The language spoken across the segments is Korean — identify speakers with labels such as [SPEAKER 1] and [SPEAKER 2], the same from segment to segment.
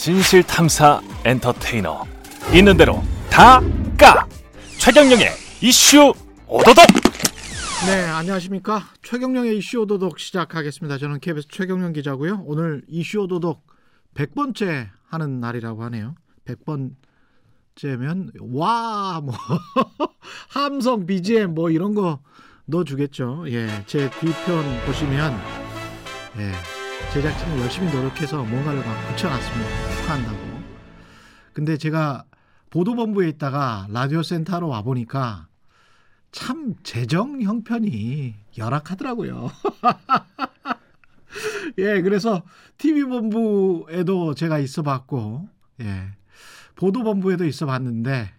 [SPEAKER 1] 진실 탐사 엔터테이너 있는 대로 다 까 최경영의 이슈 오도독
[SPEAKER 2] 네, 안녕하십니까. 최경령의 이슈 오도독 시작하겠습니다. 저는 KBS 최경령 기자고요. 오늘 이슈 오도독 100번째 하는 날이라고 하네요. 100번째면 와, 뭐 함성 BGM 뭐 이런 거 넣어 주겠죠. 예. 제 뒤편 보시면 예. 제작진이 열심히 노력해서 뭔가를 막 붙여놨습니다. 축하한다고. 근데 제가 보도본부에 있다가 라디오 센터로 와 보니까 참 재정 형편이 열악하더라고요. 예, 그래서 TV 본부에도 제가 있어 봤고, 예, 보도 본부에도 있어 봤는데,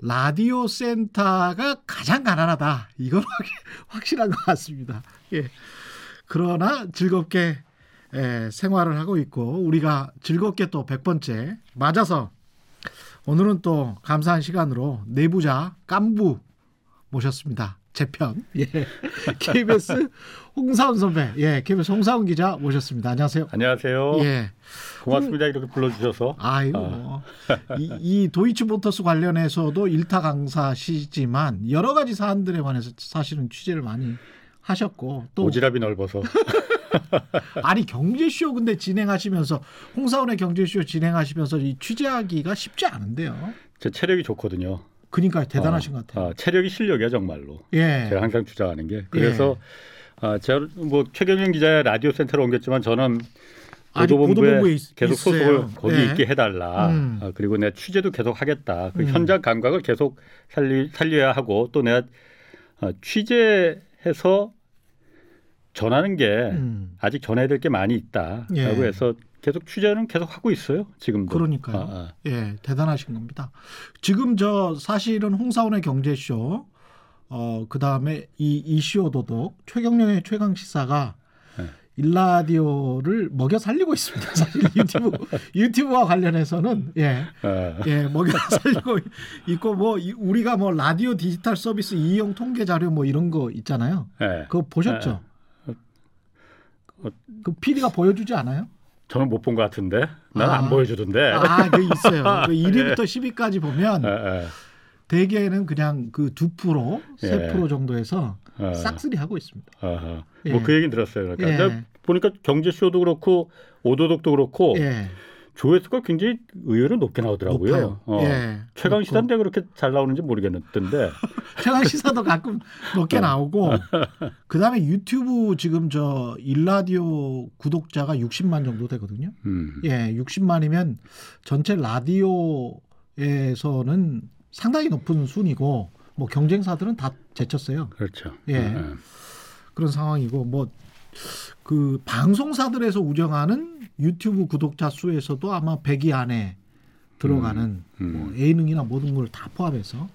[SPEAKER 2] 라디오 센터가 가장 가난하다. 이건 확실한 것 같습니다. 예. 그러나 즐겁게 예, 생활을 하고 있고, 우리가 즐겁게 또 100번째 맞아서 오늘은 또 감사한 시간으로 내부자 깐부 모셨습니다. 재편. 예. KBS 홍사원 선배. 예. KBS 홍사원 기자 모셨습니다. 안녕하세요.
[SPEAKER 3] 안녕하세요.
[SPEAKER 2] 예.
[SPEAKER 3] 고맙습니다. 이렇게 불러주셔서.
[SPEAKER 2] 아이고.
[SPEAKER 3] 어.
[SPEAKER 2] 이, 이 도이치모터스 관련해서도 일타 강사시지만 여러 가지 사안들에 관해서 사실은 취재를 많이 하셨고 또
[SPEAKER 3] 오지랖이 넓어서.
[SPEAKER 2] 아니 경제쇼 근데 진행하시면서 홍사원의 경제쇼 진행하시면서 이 취재하기가 쉽지 않은데요.
[SPEAKER 3] 제 체력이 좋거든요.
[SPEAKER 2] 그러니까 대단하신
[SPEAKER 3] 어,
[SPEAKER 2] 것 같아요.
[SPEAKER 3] 어, 체력이 실력이야 정말로.
[SPEAKER 2] 예.
[SPEAKER 3] 제가 항상 주장하는 게. 그래서 아, 제가 뭐 최경영 기자의 라디오 센터로 옮겼지만 저는 보도본부에
[SPEAKER 2] 보도본부에 있-
[SPEAKER 3] 계속
[SPEAKER 2] 있어요.
[SPEAKER 3] 소속을 거기
[SPEAKER 2] 예.
[SPEAKER 3] 있게 해달라.
[SPEAKER 2] 음.
[SPEAKER 3] 아, 그리고 내 취재도 계속 하겠다. 그
[SPEAKER 2] 음.
[SPEAKER 3] 현장 감각을 계속 살리, 살려야 하고 또 내가 어, 취재해서 전하는 게
[SPEAKER 2] 음.
[SPEAKER 3] 아직 전해야 될 게 많이 있다라고
[SPEAKER 2] 예.
[SPEAKER 3] 해서 계속 취재는 계속 하고 있어요. 지금도.
[SPEAKER 2] 그러니까요.
[SPEAKER 3] 아, 아.
[SPEAKER 2] 예, 대단하신 겁니다. 지금 저 사실은 홍사원의 경제쇼, 어, 그 다음에 이 이슈 도독, 최경령의 최강 시사가
[SPEAKER 3] 네.
[SPEAKER 2] 일라디오를 먹여 살리고 있습니다. 사실 유튜브, 유튜브와 관련해서는 예,
[SPEAKER 3] 아,
[SPEAKER 2] 예, 먹여 살리고 있고 뭐 이- 우리가 뭐 라디오 디지털 서비스 이용 통계 자료 뭐 이런 거 있잖아요.
[SPEAKER 3] 예.
[SPEAKER 2] 그거 보셨죠?
[SPEAKER 3] 어,
[SPEAKER 2] 그 PD가 보여주지 않아요?
[SPEAKER 3] 저는 못 본 것 같은데 난
[SPEAKER 2] 아.
[SPEAKER 3] 안 보여주던데.
[SPEAKER 2] 아, 그 있어요. 그 1위부터 10위까지 보면
[SPEAKER 3] 예, 예.
[SPEAKER 2] 대개는 그냥 그 2%,
[SPEAKER 3] 예.
[SPEAKER 2] 3% 정도에서
[SPEAKER 3] 어,
[SPEAKER 2] 싹쓸이 하고 있습니다.
[SPEAKER 3] 어허.
[SPEAKER 2] 예.
[SPEAKER 3] 뭐그 얘기는 들었어요. 그러니까
[SPEAKER 2] 예.
[SPEAKER 3] 보니까 경제쇼도 그렇고 오도독도 그렇고
[SPEAKER 2] 예.
[SPEAKER 3] 조회수가 굉장히 의외로 높게 나오더라고요.
[SPEAKER 2] 높아요.
[SPEAKER 3] 어.
[SPEAKER 2] 예.
[SPEAKER 3] 최강. 시사인데 그렇게 잘 나오는지 모르겠는데.
[SPEAKER 2] 최강 시사도 가끔 높게 나오고 그다음에 유튜브 지금 저 일라디오 구독자가 60만 정도 되거든요.
[SPEAKER 3] 음.
[SPEAKER 2] 예, 60만이면 전체 라디오에서는 상당히 높은 순이고 뭐 경쟁사들은 다 제쳤어요.
[SPEAKER 3] 그렇죠.
[SPEAKER 2] 예.
[SPEAKER 3] 예.
[SPEAKER 2] 그런 상황이고 뭐 그 방송사들에서 운영하는 유튜브 구독자 수에서도 아마 100위 안에 들어가는
[SPEAKER 3] 음.
[SPEAKER 2] 뭐 예능이나 모든 걸 다 포함해서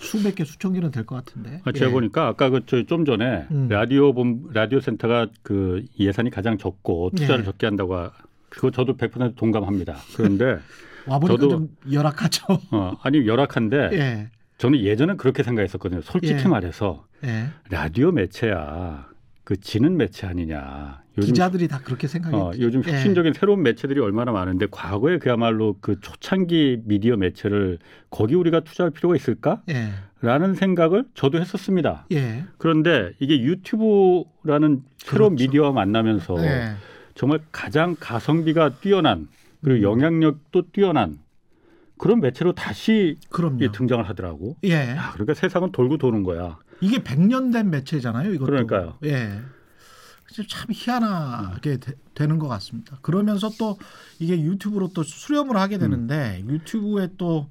[SPEAKER 2] 수백 개 수천 개는 될 것 같은데.
[SPEAKER 3] 아, 제가
[SPEAKER 2] 예.
[SPEAKER 3] 보니까 아까 그좀 전에
[SPEAKER 2] 음.
[SPEAKER 3] 라디오 본 라디오 센터가 그 예산이 가장 적고 투자를
[SPEAKER 2] 예.
[SPEAKER 3] 적게 한다고 하- 그거 저도 100% 동감합니다. 그런데 저도-
[SPEAKER 2] 좀 열악하죠.
[SPEAKER 3] 어, 아니 열악한데
[SPEAKER 2] 예.
[SPEAKER 3] 저는 예전엔 그렇게 생각했었거든요. 솔직히
[SPEAKER 2] 예.
[SPEAKER 3] 말해서
[SPEAKER 2] 예.
[SPEAKER 3] 라디오 매체야 그 지는 매체 아니냐. 요즘
[SPEAKER 2] 기자들이 다 그렇게 생각했죠.
[SPEAKER 3] 어, 요즘
[SPEAKER 2] 예.
[SPEAKER 3] 혁신적인 새로운 매체들이 얼마나 많은데 과거에 그야말로 그 초창기 미디어 매체를 거기 우리가 투자할 필요가 있을까?
[SPEAKER 2] 예.
[SPEAKER 3] 라는 생각을 저도 했었습니다.
[SPEAKER 2] 예.
[SPEAKER 3] 그런데 이게 유튜브라는 새로운
[SPEAKER 2] 그렇죠.
[SPEAKER 3] 미디어와 만나면서
[SPEAKER 2] 예.
[SPEAKER 3] 정말 가장 가성비가 뛰어난 그리고
[SPEAKER 2] 음.
[SPEAKER 3] 영향력도 뛰어난 그런 매체로 다시
[SPEAKER 2] 그럼요.
[SPEAKER 3] 등장을 하더라고.
[SPEAKER 2] 예.
[SPEAKER 3] 야, 그러니까 세상은 돌고 도는 거야.
[SPEAKER 2] 이게 100년 된 매체잖아요. 이것도.
[SPEAKER 3] 그러니까요.
[SPEAKER 2] 예. 참 희한하게 되, 는것 같습니다. 그러면서 또 이게 유튜브로 또 수렴을 하게 되는데
[SPEAKER 3] 음.
[SPEAKER 2] 유튜브에 또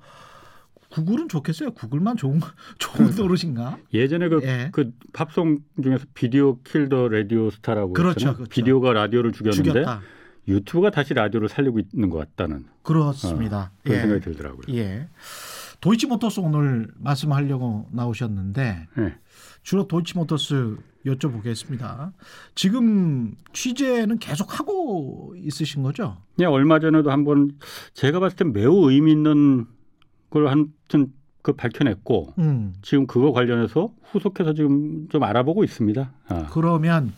[SPEAKER 2] 구글은 좋겠어요. 구글만 좋은 좋은
[SPEAKER 3] 그러니까.
[SPEAKER 2] 노릇인가?
[SPEAKER 3] 예전에 그,
[SPEAKER 2] 예.
[SPEAKER 3] 그 팝송 중에서 비디오 킬더 라디오 스타라고
[SPEAKER 2] 그렇죠. 그렇죠.
[SPEAKER 3] 비디오가 라디오를 죽였는데
[SPEAKER 2] 죽였다.
[SPEAKER 3] 유튜브가 다시 라디오를 살리고 있는 것 같다는
[SPEAKER 2] 그렇습니다.
[SPEAKER 3] 어, 그런
[SPEAKER 2] 예.
[SPEAKER 3] 생각이 들더라고요.
[SPEAKER 2] 예. 도이치모터스 오늘 말씀하려고 나오셨는데
[SPEAKER 3] 예.
[SPEAKER 2] 주로 도이치모터스 여쭤보겠습니다. 지금 취재는 계속 하고 있으신 거죠?
[SPEAKER 3] 그냥 얼마 전에도 한번 제가 봤을 땐 매우 의미 있는 걸 하여튼 그 밝혀냈고
[SPEAKER 2] 음.
[SPEAKER 3] 지금 그거 관련해서 후속해서 지금 좀 알아보고 있습니다. 아.
[SPEAKER 2] 그러면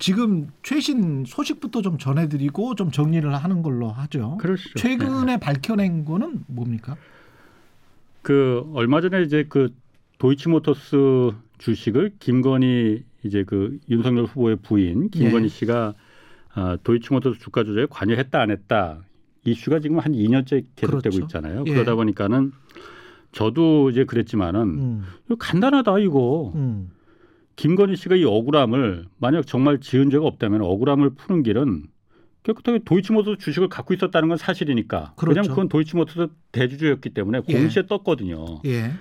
[SPEAKER 2] 지금 최신 소식부터 좀 전해드리고 좀 정리를 하는 걸로 하죠.
[SPEAKER 3] 그러시죠.
[SPEAKER 2] 최근에
[SPEAKER 3] 네.
[SPEAKER 2] 밝혀낸 거는 뭡니까?
[SPEAKER 3] 그 얼마 전에 이제 그 도이치모터스 주식을 김건희 이제 그 윤석열 후보의 부인 김건희
[SPEAKER 2] 예.
[SPEAKER 3] 씨가 아, 도이치모터스 주가 조작에 관여했다 안 했다 이슈가 지금 한 2년째 계속되고
[SPEAKER 2] 그렇죠.
[SPEAKER 3] 있잖아요.
[SPEAKER 2] 예.
[SPEAKER 3] 그러다 보니까는 저도 이제 그랬지만은
[SPEAKER 2] 음,
[SPEAKER 3] 이거 간단하다 이거
[SPEAKER 2] 음,
[SPEAKER 3] 김건희 씨가 이 억울함을 만약 정말 지은 죄가 없다면 억울함을 푸는 길은 깨끗하게 도이치모터스 주식을 갖고 있었다는 건 사실이니까.
[SPEAKER 2] 그렇죠.
[SPEAKER 3] 왜냐하면 그건 도이치모터스 대주주였기 때문에
[SPEAKER 2] 예.
[SPEAKER 3] 공시에 떴거든요.
[SPEAKER 2] 예,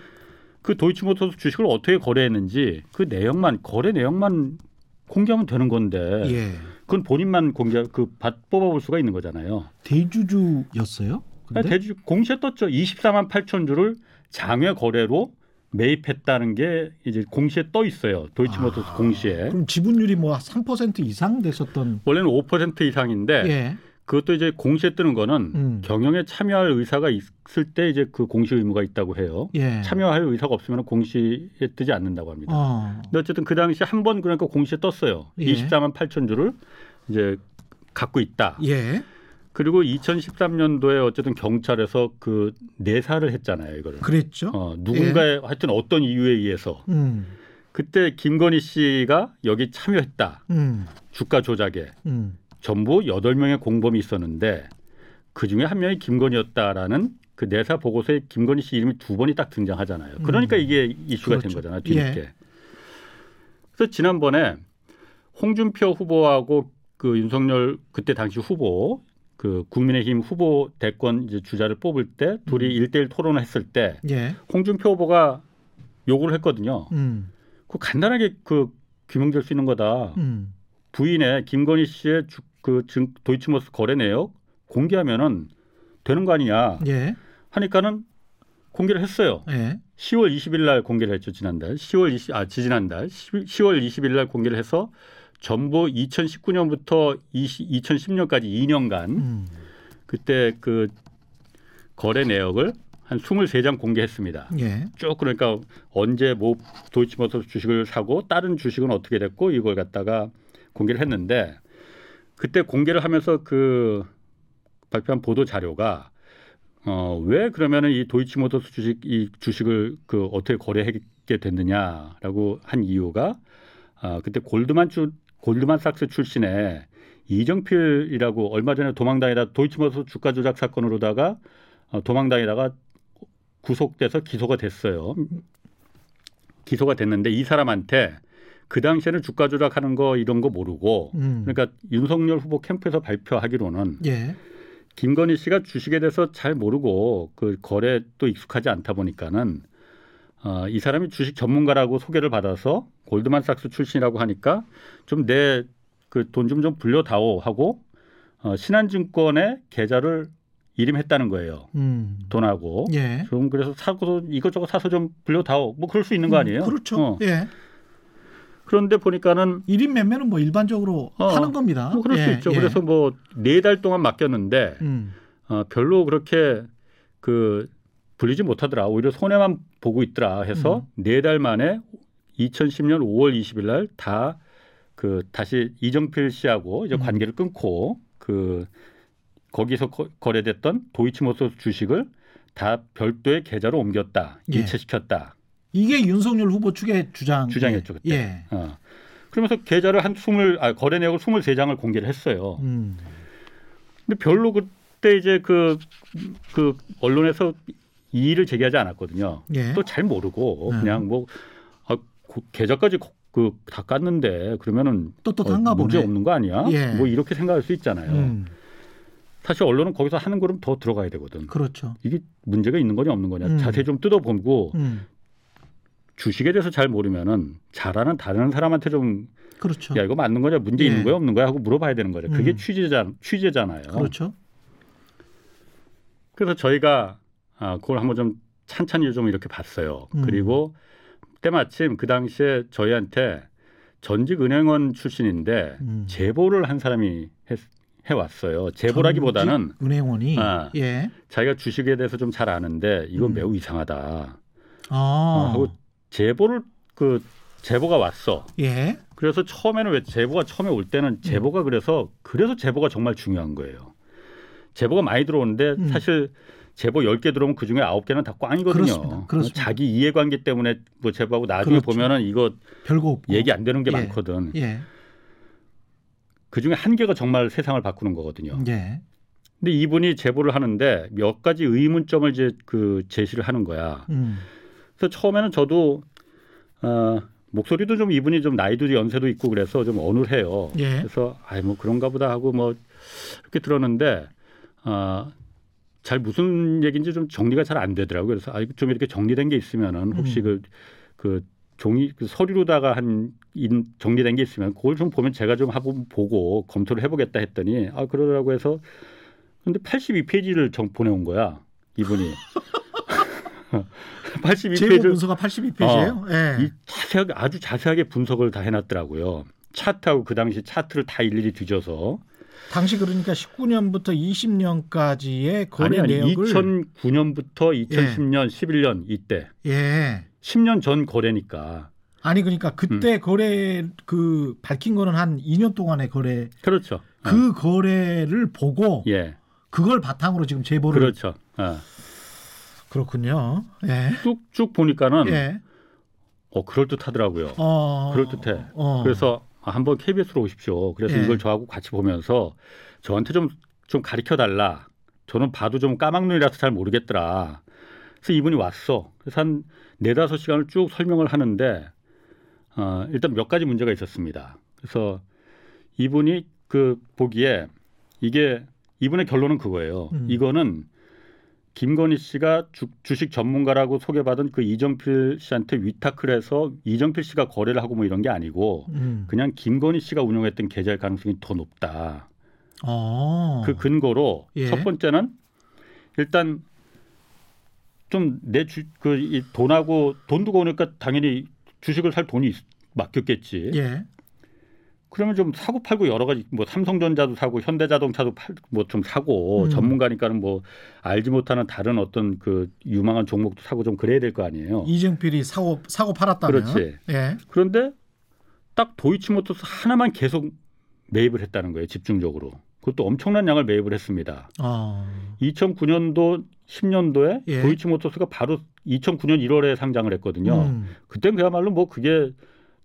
[SPEAKER 3] 그 도이치모터스 주식을 어떻게 거래했는지 그 내용만 거래 내용만 공개하면 되는 건데
[SPEAKER 2] 예.
[SPEAKER 3] 그건 본인만 공개 그 받- 뽑아볼 수가 있는 거잖아요.
[SPEAKER 2] 대주주였어요. 근데
[SPEAKER 3] 대주 공시에 떴죠. 24만 8천 주를 장외 거래로 매입했다는 게 이제 공시에 떠 있어요. 도이치모터스
[SPEAKER 2] 아,
[SPEAKER 3] 공시에.
[SPEAKER 2] 그럼 지분율이 뭐 3% 이상 됐었던.
[SPEAKER 3] 원래는 5% 이상인데
[SPEAKER 2] 예.
[SPEAKER 3] 그것도 이제 공시에 뜨는 거는
[SPEAKER 2] 음.
[SPEAKER 3] 경영에 참여할 의사가 있을 때 이제 그 공시 의무가 있다고 해요.
[SPEAKER 2] 예.
[SPEAKER 3] 참여할 의사가 없으면 공시에 뜨지 않는다고 합니다.
[SPEAKER 2] 어.
[SPEAKER 3] 근데 어쨌든 그 당시 한 번 그러니까 공시에 떴어요.
[SPEAKER 2] 예.
[SPEAKER 3] 24만 8천 주를 이제 갖고 있다.
[SPEAKER 2] 예.
[SPEAKER 3] 그리고 2013년도에 어쨌든 경찰에서 그 내사를 했잖아요, 이거를.
[SPEAKER 2] 그랬죠.
[SPEAKER 3] 어, 누군가의 하여튼 어떤 이유에 의해서
[SPEAKER 2] 음.
[SPEAKER 3] 그때 김건희 씨가 여기 참여했다.
[SPEAKER 2] 음.
[SPEAKER 3] 주가 조작에
[SPEAKER 2] 음.
[SPEAKER 3] 전부 8명의 공범이 있었는데 그 중에 한 명이 김건희였다라는 그 내사 보고서에 김건희 씨 이름이 두 번이 딱 등장하잖아요. 그러니까
[SPEAKER 2] 음.
[SPEAKER 3] 이게 이슈가
[SPEAKER 2] 그렇죠.
[SPEAKER 3] 된 거잖아요. 뒤늦게.
[SPEAKER 2] 예.
[SPEAKER 3] 그래서 지난번에 홍준표 후보하고 그 윤석열 그때 당시 후보 그 국민의힘 후보 대권 이제 주자를 뽑을 때 둘이
[SPEAKER 2] 음.
[SPEAKER 3] 일 1대1 토론을 했을 때
[SPEAKER 2] 예.
[SPEAKER 3] 홍준표 후보가 요구를 했거든요.
[SPEAKER 2] 음.
[SPEAKER 3] 그 간단하게 그 규명될 수 있는 거다.
[SPEAKER 2] 음.
[SPEAKER 3] 부인의 김건희 씨의 주, 그 증, 도이치모스 거래 내역 공개하면은 되는 거 아니냐
[SPEAKER 2] 예.
[SPEAKER 3] 하니까는 공개를 했어요.
[SPEAKER 2] 예.
[SPEAKER 3] 10월 20일 날 공개를 했죠 지난달. 10월 20, 아 지지난달 10, 10월 20일 날 공개를 해서 전부 2019년부터 20, 2010년까지 2년간
[SPEAKER 2] 음.
[SPEAKER 3] 그때 그 거래 내역을 한 23장 공개했습니다.
[SPEAKER 2] 예.
[SPEAKER 3] 쭉 그러니까 언제 뭐 도이치모터스 주식을 사고 다른 주식은 어떻게 됐고 이걸 갖다가 공개를 했는데 그때 공개를 하면서 그 발표한 보도 자료가 어 왜 그러면은 이 도이치모터스 주식 이 주식을 그 어떻게 거래하게 됐느냐라고 한 이유가 아 그때 골드만 주 골드만삭스 출신의 이정필이라고 얼마 전에 도망다니다 도이치모터스 주가 조작 사건으로다가 어, 도망다니다가 구속돼서 기소가 됐어요. 기소가 됐는데 이 사람한테 그 당시에는 주가 조작하는 거 이런 거 모르고
[SPEAKER 2] 음.
[SPEAKER 3] 그러니까 윤석열 후보 캠프에서 발표하기로는
[SPEAKER 2] 예.
[SPEAKER 3] 김건희 씨가 주식에 대해서 잘 모르고 그 거래 또 익숙하지 않다 보니까는 어, 이 사람이 주식 전문가라고 소개를 받아서 골드만삭스 출신이라고 하니까 좀 내 그 돈 좀좀 불려다오 하고 어, 신한증권에 계좌를 이름했다는 거예요.
[SPEAKER 2] 음.
[SPEAKER 3] 돈하고
[SPEAKER 2] 예.
[SPEAKER 3] 좀 그래서 사고 이것저것 사서 좀 불려다오 뭐 그럴 수 있는 거 아니에요?
[SPEAKER 2] 음, 그렇죠.
[SPEAKER 3] 어.
[SPEAKER 2] 예.
[SPEAKER 3] 그런데 보니까는
[SPEAKER 2] 1인 매매는 뭐 일반적으로
[SPEAKER 3] 어,
[SPEAKER 2] 하는 겁니다.
[SPEAKER 3] 뭐 그럴 수
[SPEAKER 2] 예,
[SPEAKER 3] 있죠.
[SPEAKER 2] 예.
[SPEAKER 3] 그래서 뭐 네 달 동안 맡겼는데
[SPEAKER 2] 음.
[SPEAKER 3] 어, 별로 그렇게 그 불리지 못하더라. 오히려 손해만 보고 있더라 해서
[SPEAKER 2] 음.
[SPEAKER 3] 네달 만에 2010년 5월 20일 날 다 그 다시 이정필 씨하고 이제
[SPEAKER 2] 음.
[SPEAKER 3] 관계를 끊고 그 거기서 거, 거래됐던 도이치모터스 주식을 다 별도의 계좌로 옮겼다.
[SPEAKER 2] 예.
[SPEAKER 3] 일체시켰다.
[SPEAKER 2] 이게 윤석열 후보 측의 주장
[SPEAKER 3] 주장이었죠, 그때.
[SPEAKER 2] 예.
[SPEAKER 3] 어. 그러면서 계좌를 한 20, 아, 거래 내역을 23장을 공개를 했어요.
[SPEAKER 2] 음.
[SPEAKER 3] 근데 별로 그때 이제 그, 그 언론에서 이의를 제기하지 않았거든요.
[SPEAKER 2] 예.
[SPEAKER 3] 또잘 모르고
[SPEAKER 2] 네.
[SPEAKER 3] 그냥 뭐 아, 그 계좌까지 그 다 깠는데 그러면은
[SPEAKER 2] 떳떳한가
[SPEAKER 3] 어, 문제. 없는 거 아니야?
[SPEAKER 2] 예.
[SPEAKER 3] 뭐 이렇게 생각할 수 있잖아요.
[SPEAKER 2] 음.
[SPEAKER 3] 사실 언론은 거기서 하는 걸음 더 들어가야 되거든.
[SPEAKER 2] 그렇죠.
[SPEAKER 3] 이게 문제가 있는 거냐 없는 거냐
[SPEAKER 2] 음.
[SPEAKER 3] 자세히 좀 뜯어보고
[SPEAKER 2] 음.
[SPEAKER 3] 주식에 대해서 잘 모르면은 잘 아는 다른 사람한테 좀야
[SPEAKER 2] 그렇죠.
[SPEAKER 3] 이거 맞는 거냐 문제
[SPEAKER 2] 예.
[SPEAKER 3] 있는 거야 없는 거야 하고 물어봐야 되는 거죠. 그게
[SPEAKER 2] 음.
[SPEAKER 3] 취재자 취재잖아요.
[SPEAKER 2] 그렇죠.
[SPEAKER 3] 그래서 저희가 아, 그걸 한번 좀 찬찬히 좀 이렇게 봤어요.
[SPEAKER 2] 음.
[SPEAKER 3] 그리고 때마침 그 당시에 저희한테 전직 은행원 출신인데
[SPEAKER 2] 음.
[SPEAKER 3] 제보를 한 사람이 했, 해왔어요. 제보라기보다는
[SPEAKER 2] 은행원이
[SPEAKER 3] 아.
[SPEAKER 2] 예.
[SPEAKER 3] 자기가 주식에 대해서 좀 잘 아는데 이건
[SPEAKER 2] 음.
[SPEAKER 3] 매우 이상하다.
[SPEAKER 2] 아.
[SPEAKER 3] 어, 하고 제보를 그 제보가 왔어.
[SPEAKER 2] 예.
[SPEAKER 3] 그래서 처음에는 왜 제보가 처음에 올 때는 제보가 그래서 그래서 제보가 정말 중요한 거예요. 제보가 많이 들어오는데
[SPEAKER 2] 음.
[SPEAKER 3] 사실 제보 10개 들어오면 그중에 9개는 다 꽝이거든요.
[SPEAKER 2] 그렇습니다. 그렇습니다.
[SPEAKER 3] 자기 이해관계 때문에 뭐 제보하고 나중에
[SPEAKER 2] 그렇죠.
[SPEAKER 3] 보면은 이거
[SPEAKER 2] 별거 없고.
[SPEAKER 3] 얘기 안 되는 게
[SPEAKER 2] 예.
[SPEAKER 3] 많거든.
[SPEAKER 2] 예.
[SPEAKER 3] 그중에 한 개가 정말 세상을 바꾸는 거거든요.
[SPEAKER 2] 예.
[SPEAKER 3] 근데 이분이 제보를 하는데 몇 가지 의문점을 이제 그 제시를 하는 거야.
[SPEAKER 2] 음.
[SPEAKER 3] 그래서 처음에는 저도 어, 목소리도 좀 이분이 좀 나이도 연세도 있고 그래서 좀 어눌해요.
[SPEAKER 2] 예.
[SPEAKER 3] 그래서 아이 뭐 그런가 보다 하고 뭐 이렇게 들었는데 어, 잘 무슨 얘기인지 좀 정리가 잘 안 되더라고요. 그래서 아, 좀 이렇게 정리된 게 있으면은 혹시
[SPEAKER 2] 음.
[SPEAKER 3] 그, 그 종이 그 서류로다가 한 인, 정리된 게 있으면 그걸 좀 보면 제가 좀 한번 보고 검토를 해보겠다 했더니 아 그러더라고 해서 근데 82페이지를 정 보내온 거야 이분이 82페이지
[SPEAKER 2] 제보 문서가 82페이지예요. 예.
[SPEAKER 3] 이 자세하게 아주 자세하게 분석을 다 해놨더라고요. 차트하고 그 당시 차트를 다 일일이 뒤져서
[SPEAKER 2] 당시 그러니까 19년부터 20년까지의 거래
[SPEAKER 3] 아니 아니
[SPEAKER 2] 내역을
[SPEAKER 3] 2009년부터 2010년 11년 이때
[SPEAKER 2] 예.
[SPEAKER 3] 10년 전 거래니까
[SPEAKER 2] 아니 그러니까 그때
[SPEAKER 3] 음.
[SPEAKER 2] 거래 그 밝힌 거는 한 2년 동안의 거래
[SPEAKER 3] 그렇죠.
[SPEAKER 2] 그 거래를 보고
[SPEAKER 3] 어, 예
[SPEAKER 2] 그걸 바탕으로 지금 제보를
[SPEAKER 3] 그렇죠. 어.
[SPEAKER 2] 그렇군요. 예.
[SPEAKER 3] 쭉쭉 보니까는
[SPEAKER 2] 예.
[SPEAKER 3] 어 그럴 듯하더라고요.
[SPEAKER 2] 어.
[SPEAKER 3] 그럴 듯해.
[SPEAKER 2] 어.
[SPEAKER 3] 그래서 아, 한번 KBS로 오십시오. 그래서
[SPEAKER 2] 예.
[SPEAKER 3] 이걸 저하고 같이 보면서 저한테 좀 좀 가르쳐 달라. 저는 봐도 좀 까막눈이라서 잘 모르겠더라. 그래서 이분이 왔어. 그래서 한 네다섯 시간을 쭉 설명을 하는데 어, 일단 몇 가지 문제가 있었습니다. 그래서 이분이 그 보기에 이게 이분의 결론은 그거예요.
[SPEAKER 2] 음.
[SPEAKER 3] 이거는 김건희 씨가 주, 주식 전문가라고 소개받은 그 이정필 씨한테 위탁을 해서 이정필 씨가 거래를 하고 뭐 이런 게 아니고
[SPEAKER 2] 음.
[SPEAKER 3] 그냥 김건희 씨가 운영했던 계좌일 가능성이 더 높다.
[SPEAKER 2] 어.
[SPEAKER 3] 그 근거로
[SPEAKER 2] 예.
[SPEAKER 3] 첫 번째는 일단 좀 내 주 그 이 돈하고 돈 두고 오니까 당연히 주식을 살 돈이 있- 맡겼겠지.
[SPEAKER 2] 예.
[SPEAKER 3] 그러면 좀 사고 팔고 여러 가지 뭐 삼성전자도 사고 현대자동차도 뭐 좀 사고
[SPEAKER 2] 음.
[SPEAKER 3] 전문가니까는 뭐 알지 못하는 다른 어떤 그 유망한 종목도 사고 좀 그래야 될 거 아니에요.
[SPEAKER 2] 이정필이 사고 사고 팔았다면
[SPEAKER 3] 그렇지.
[SPEAKER 2] 예.
[SPEAKER 3] 그런데 딱 도이치모터스 하나만 계속 매입을 했다는 거예요. 집중적으로. 그것도 엄청난 양을 매입을 했습니다.
[SPEAKER 2] 어.
[SPEAKER 3] 2009년도 10년도에
[SPEAKER 2] 예.
[SPEAKER 3] 도이치모터스가 바로 2009년 1월에 상장을 했거든요.
[SPEAKER 2] 음.
[SPEAKER 3] 그땐 그야말로 뭐 그게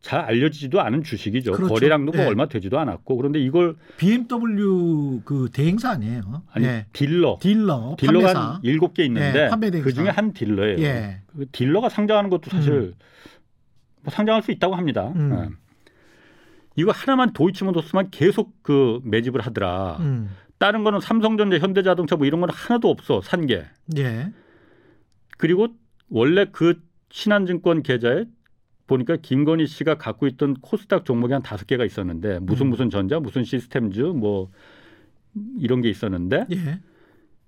[SPEAKER 3] 잘 알려지지도 않은 주식이죠.
[SPEAKER 2] 그렇죠.
[SPEAKER 3] 거래량도 뭐
[SPEAKER 2] 예.
[SPEAKER 3] 얼마 되지도 않았고 그런데 이걸
[SPEAKER 2] BMW 그 대행사 아니에요?
[SPEAKER 3] 아니
[SPEAKER 2] 예.
[SPEAKER 3] 딜러
[SPEAKER 2] 딜러,
[SPEAKER 3] 딜러가
[SPEAKER 2] 판매사.
[SPEAKER 3] 한 일곱 개 있는데
[SPEAKER 2] 예.
[SPEAKER 3] 그 중에 한 딜러예요.
[SPEAKER 2] 예.
[SPEAKER 3] 그 딜러가 상장하는 것도 사실
[SPEAKER 2] 음.
[SPEAKER 3] 뭐 상장할 수 있다고 합니다.
[SPEAKER 2] 음.
[SPEAKER 3] 예. 이거 하나만 도이치모터스만 계속 그 매집을 하더라.
[SPEAKER 2] 음.
[SPEAKER 3] 다른 거는 삼성전자, 현대자동차 뭐 이런 건 하나도 없어 산 게.
[SPEAKER 2] 예.
[SPEAKER 3] 그리고 원래 그 신한증권 계좌에 보니까 김건희 씨가 갖고 있던 코스닥 종목이 한 다섯 개가 있었는데 무슨
[SPEAKER 2] 음.
[SPEAKER 3] 무슨 전자, 무슨 시스템즈 뭐 이런 게 있었는데
[SPEAKER 2] 예.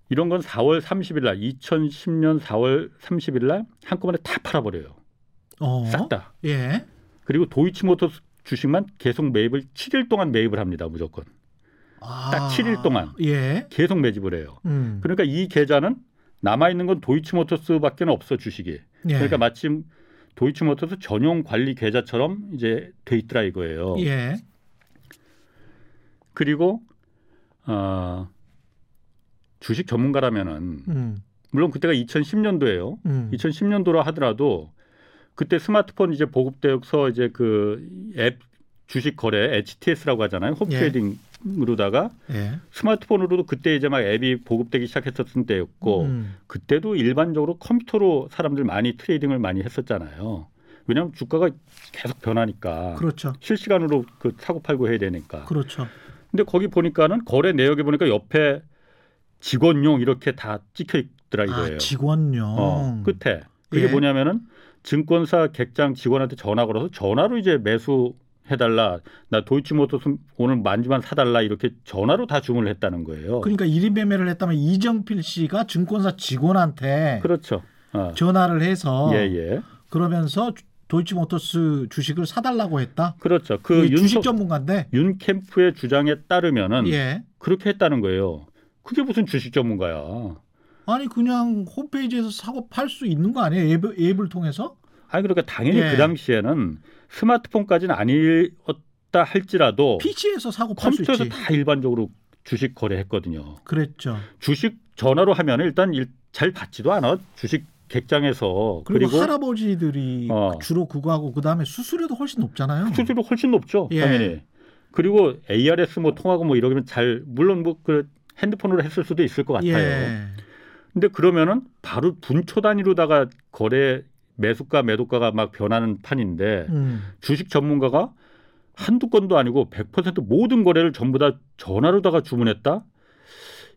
[SPEAKER 3] 이런 건 4월 30일 날 2010년 4월 30일 날 한꺼번에 다 팔아버려요.
[SPEAKER 2] 어.
[SPEAKER 3] 싹 다.
[SPEAKER 2] 예.
[SPEAKER 3] 그리고 도이치모터스 주식만 계속 매입을 7일 동안 매입을 합니다. 무조건.
[SPEAKER 2] 아.
[SPEAKER 3] 딱 7일 동안.
[SPEAKER 2] 예.
[SPEAKER 3] 계속 매집을 해요.
[SPEAKER 2] 음.
[SPEAKER 3] 그러니까 이 계좌는 남아 있는 건 도이치모터스밖에 없어 주식이.
[SPEAKER 2] 예.
[SPEAKER 3] 그러니까 마침 도이치모터스 전용 관리 계좌처럼 이제 돼 있더라 이거예요.
[SPEAKER 2] 예.
[SPEAKER 3] 그리고 어, 주식 전문가라면은
[SPEAKER 2] 음.
[SPEAKER 3] 물론 그때가 2010년도예요.
[SPEAKER 2] 음.
[SPEAKER 3] 2010년도라 하더라도 그때 스마트폰 이제 보급되어서 이제 그 앱 주식 거래 HTS라고 하잖아요.
[SPEAKER 2] 예.
[SPEAKER 3] 홈트레이딩으로다가
[SPEAKER 2] 예.
[SPEAKER 3] 스마트폰으로도 그때 이제 막 앱이 보급되기 시작했었을 때였고
[SPEAKER 2] 음.
[SPEAKER 3] 그때도 일반적으로 컴퓨터로 사람들 많이 트레이딩을 많이 했었잖아요. 왜냐하면 주가가 계속 변하니까
[SPEAKER 2] 그렇죠.
[SPEAKER 3] 실시간으로 그 사고 팔고 해야 되니까.
[SPEAKER 2] 그렇죠.
[SPEAKER 3] 근데 거기 보니까는 거래 내역에 보니까 옆에 직원용 이렇게 다 찍혀 있더라 이거예요.
[SPEAKER 2] 아, 직원용.
[SPEAKER 3] 어, 끝에 그게
[SPEAKER 2] 예.
[SPEAKER 3] 뭐냐면은 증권사 객장 직원한테 전화 걸어서 전화로 이제 매수 해달라. 나 도이치모터스 오늘 만주만 사달라 이렇게 전화로 다 주문을 했다는 거예요.
[SPEAKER 2] 그러니까 1인 매매를 했다면 이정필 씨가 증권사 직원한테
[SPEAKER 3] 그렇죠. 어.
[SPEAKER 2] 전화를 해서
[SPEAKER 3] 예, 예.
[SPEAKER 2] 그러면서 주- 도이치모터스 주식을 사달라고 했다.
[SPEAKER 3] 그렇죠.
[SPEAKER 2] 그이 주식 전문가인데.
[SPEAKER 3] 윤 캠프의 주장에 따르면은
[SPEAKER 2] 예.
[SPEAKER 3] 그렇게 했다는 거예요. 그게 무슨 주식 전문가야.
[SPEAKER 2] 아니 그냥 홈페이지에서 사고 팔 수 있는 거 아니에요? 앱, 앱을 통해서?
[SPEAKER 3] 아니 그러니까 당연히
[SPEAKER 2] 예.
[SPEAKER 3] 그 당시에는 스마트폰까지는 아니었다 할지라도
[SPEAKER 2] PC에서 사고.
[SPEAKER 3] 컴퓨터에서 다 일반적으로 주식 거래했거든요.
[SPEAKER 2] 그랬죠.
[SPEAKER 3] 주식 전화로 하면 일단 일, 잘 받지도 않아. 주식 객장에서
[SPEAKER 2] 그리고,
[SPEAKER 3] 그리고,
[SPEAKER 2] 할아버지들이
[SPEAKER 3] 어.
[SPEAKER 2] 주로 그거 하고 그 다음에 수수료도 훨씬 높잖아요.
[SPEAKER 3] 수수료 훨씬 높죠.
[SPEAKER 2] 예.
[SPEAKER 3] 당연히. 그리고 ARS 뭐 통하고 뭐 이러면 잘 물론 뭐 그 핸드폰으로 했을 수도 있을 것 같아요.
[SPEAKER 2] 예.
[SPEAKER 3] 근데 그러면은 바로 분초 단위로다가 거래 매수가 매도가가 막 변하는 판인데
[SPEAKER 2] 음.
[SPEAKER 3] 주식 전문가가 한두 건도 아니고 100% 모든 거래를 전부 다 전화로다가 주문했다?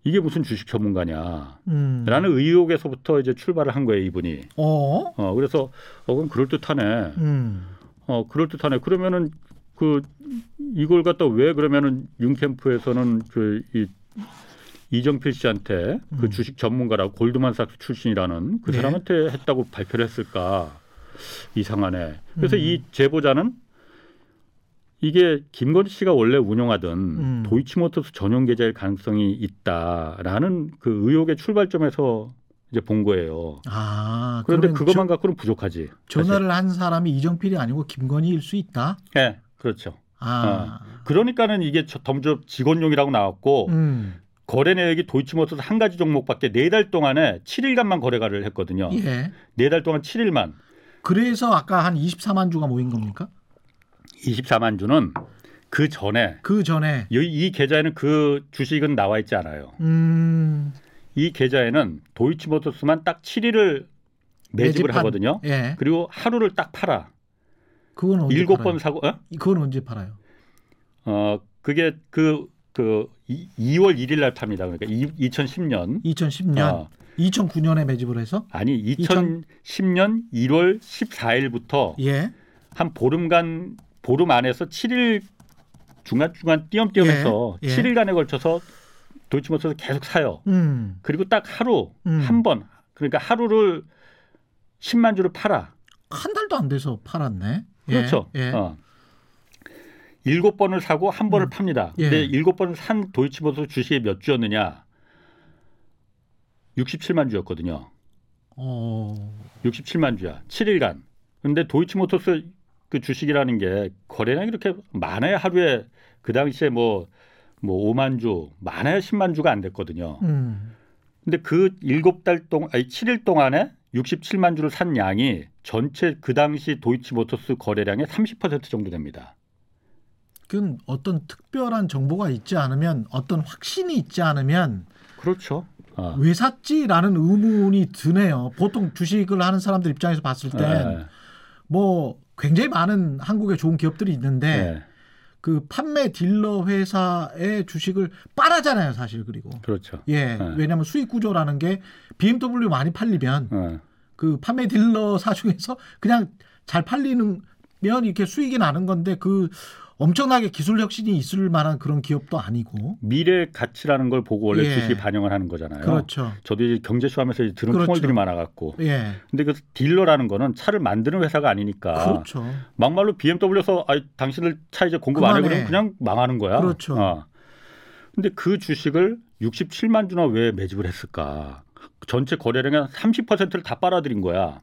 [SPEAKER 3] 이게 무슨 주식 전문가냐?
[SPEAKER 2] 음.
[SPEAKER 3] 라는 의혹에서부터 이제 출발을 한 거예요, 이분이.
[SPEAKER 2] 어.
[SPEAKER 3] 어, 그래서 어, 그럼 그럴듯하네.
[SPEAKER 2] 음.
[SPEAKER 3] 어, 그럴듯하네. 그러면은 그 이걸 갖다 왜 그러면은 윤캠프에서는 그 이, 이정필 씨한테 그
[SPEAKER 2] 음.
[SPEAKER 3] 주식 전문가라고 골드만삭스 출신이라는 그
[SPEAKER 2] 네.
[SPEAKER 3] 사람한테 했다고 발표를 했을까 이상하네. 그래서
[SPEAKER 2] 음.
[SPEAKER 3] 이 제보자는 이게 김건희 씨가 원래 운영하던
[SPEAKER 2] 음.
[SPEAKER 3] 도이치모터스 전용 계좌일 가능성이 있다라는 그 의혹의 출발점에서 이제 본 거예요.
[SPEAKER 2] 아.
[SPEAKER 3] 그런데 그것만 갖고는 부족하지.
[SPEAKER 2] 저, 전화를 한 사람이 이정필이 아니고 김건희일 수 있다.
[SPEAKER 3] 사실. 네, 그렇죠.
[SPEAKER 2] 아.
[SPEAKER 3] 그러니까는 이게 저- 덤저 직원용이라고 나왔고
[SPEAKER 2] 음.
[SPEAKER 3] 거래 내역이 도이치모터스 한 가지 종목밖에 네 달 동안에 7일간만 거래가를 했거든요.
[SPEAKER 2] 예.
[SPEAKER 3] 네달 동안 7일만
[SPEAKER 2] 그래서 아까 한 24만 주가 모인 겁니까?
[SPEAKER 3] 24만 주는 그 전에
[SPEAKER 2] 그 전에
[SPEAKER 3] 이, 이 계좌에는 그 주식은 나와 있지 않아요.
[SPEAKER 2] 음.
[SPEAKER 3] 이 계좌에는 도이치모터스만 딱 7일을 매집을
[SPEAKER 2] 매집한-
[SPEAKER 3] 하거든요.
[SPEAKER 2] 예.
[SPEAKER 3] 그리고 하루를 딱 팔아.
[SPEAKER 2] 그건 언제
[SPEAKER 3] 일곱
[SPEAKER 2] 팔아요?
[SPEAKER 3] 번 사고 어?
[SPEAKER 2] 그건 언제 팔아요?
[SPEAKER 3] 어 그게 그 그 2 월 1일 날 팝니다. 그러니까 2010년
[SPEAKER 2] 2010년,
[SPEAKER 3] 어,
[SPEAKER 2] 2009년에 매집을 해서
[SPEAKER 3] 아니 2010년 1월 14일부터
[SPEAKER 2] 예.
[SPEAKER 3] 한 보름간 보름 안에서 7일 중간 중간 띄엄띄엄해서
[SPEAKER 2] 예, 예.
[SPEAKER 3] 7일간에 걸쳐서 도이치모터스 계속 사요.
[SPEAKER 2] 음.
[SPEAKER 3] 그리고 딱 하루
[SPEAKER 2] 음.
[SPEAKER 3] 한번 그러니까 하루를 10만 주를 팔아.
[SPEAKER 2] 한 달도 안 돼서 팔았네. 예,
[SPEAKER 3] 그렇죠.
[SPEAKER 2] 예.
[SPEAKER 3] 어. 일곱 번을 사고 한 번을
[SPEAKER 2] 음.
[SPEAKER 3] 팝니다.
[SPEAKER 2] 예.
[SPEAKER 3] 근데 일곱 번을 산 도이치모터스 주식이 몇 주였느냐? 67만 주였거든요.
[SPEAKER 2] 어.
[SPEAKER 3] 67만 주야. 7일간. 근데 도이치모터스 그 주식이라는 게 거래량이 이렇게 많아야 하루에 그 당시에 뭐, 뭐 5만 주, 많아야 10만 주가 안 됐거든요.
[SPEAKER 2] 음.
[SPEAKER 3] 근데 그 일곱 달 동안, 아니 7일 동안에 67만 주를 산 양이 전체 그 당시 도이치모터스 거래량의 30% 정도 됩니다.
[SPEAKER 2] 그건 어떤 특별한 정보가 있지 않으면 어떤 확신이 있지 않으면
[SPEAKER 3] 그렇죠. 어.
[SPEAKER 2] 왜 샀지라는 의문이 드네요. 보통 주식을 하는 사람들 입장에서 봤을 때
[SPEAKER 3] 네.
[SPEAKER 2] 뭐 굉장히 많은 한국에 좋은 기업들이 있는데
[SPEAKER 3] 네.
[SPEAKER 2] 그 판매 딜러 회사의 주식을 빨아잖아요, 사실 그리고.
[SPEAKER 3] 그렇죠.
[SPEAKER 2] 예,
[SPEAKER 3] 네.
[SPEAKER 2] 왜냐하면 수익 구조라는 게 BMW 많이 팔리면
[SPEAKER 3] 어.
[SPEAKER 2] 그 판매 딜러사 중에서 그냥 잘 팔리는 면 이렇게 수익이 나는 건데 그 엄청나게 기술 혁신이 있을 만한 그런 기업도 아니고
[SPEAKER 3] 미래 가치라는 걸 보고 원래
[SPEAKER 2] 예.
[SPEAKER 3] 주식이 반영을 하는 거잖아요.
[SPEAKER 2] 그렇죠.
[SPEAKER 3] 저도 이제 경제쇼 하면서 이제 들은
[SPEAKER 2] 그렇죠.
[SPEAKER 3] 통월들이 많아 갖고.
[SPEAKER 2] 예,
[SPEAKER 3] 근데 그 딜러라는 거는 차를 만드는 회사가 아니니까.
[SPEAKER 2] 그렇죠.
[SPEAKER 3] 막말로 BMW에서 아, 당신들 차 이제 공급 안해
[SPEAKER 2] 그만해.
[SPEAKER 3] 그러면 그냥 망하는 거야.
[SPEAKER 2] 그렇죠.
[SPEAKER 3] 어. 근데 그 주식을 67만 주나 왜 매집을 했을까? 전체 거래량의 30%를 다 빨아들인 거야.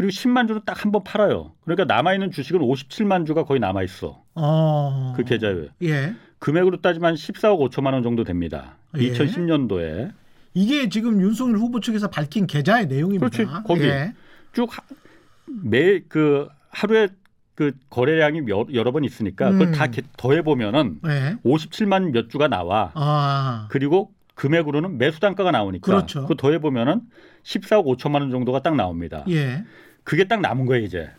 [SPEAKER 3] 그리고 10만 주는 딱 한 번 팔아요. 그러니까 남아 있는 주식은 57만 주가 거의 남아 있어.
[SPEAKER 2] 어,
[SPEAKER 3] 그 계좌에.
[SPEAKER 2] 예,
[SPEAKER 3] 금액으로 따지면 14억 5천만 원 정도 됩니다.
[SPEAKER 2] 예.
[SPEAKER 3] 2010년도에
[SPEAKER 2] 이게 지금 윤석열 후보 측에서 밝힌 계좌의 내용입니다.
[SPEAKER 3] 그렇지, 거기.
[SPEAKER 2] 예.
[SPEAKER 3] 쭉매그 하루에 그 거래량이 여, 여러 번 있으니까 그걸
[SPEAKER 2] 음.
[SPEAKER 3] 다 더해 보면은
[SPEAKER 2] 예.
[SPEAKER 3] 57만 몇 주가 나와.
[SPEAKER 2] 아,
[SPEAKER 3] 그리고 금액으로는 매수 단가가 나오니까
[SPEAKER 2] 그렇죠.
[SPEAKER 3] 그거 더해 보면은 14억 5천만 원 정도가 딱 나옵니다.
[SPEAKER 2] 예.
[SPEAKER 3] 그게 딱 남은 거예요, 이제.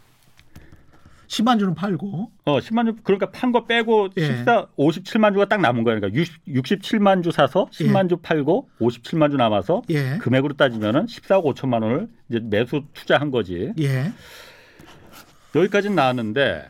[SPEAKER 2] 10만 주는 팔고
[SPEAKER 3] 어, 10만 주 그러니까 판 거 빼고
[SPEAKER 2] 예.
[SPEAKER 3] 14 57만 주가 딱 남은 거예요. 그러니까 60, 67만 주 사서 10만 주 팔고 57만 주 남아서
[SPEAKER 2] 예.
[SPEAKER 3] 금액으로 따지면은 14억 5천만 원을 이제 매수 투자한 거지.
[SPEAKER 2] 예.
[SPEAKER 3] 여기까지는 나왔는데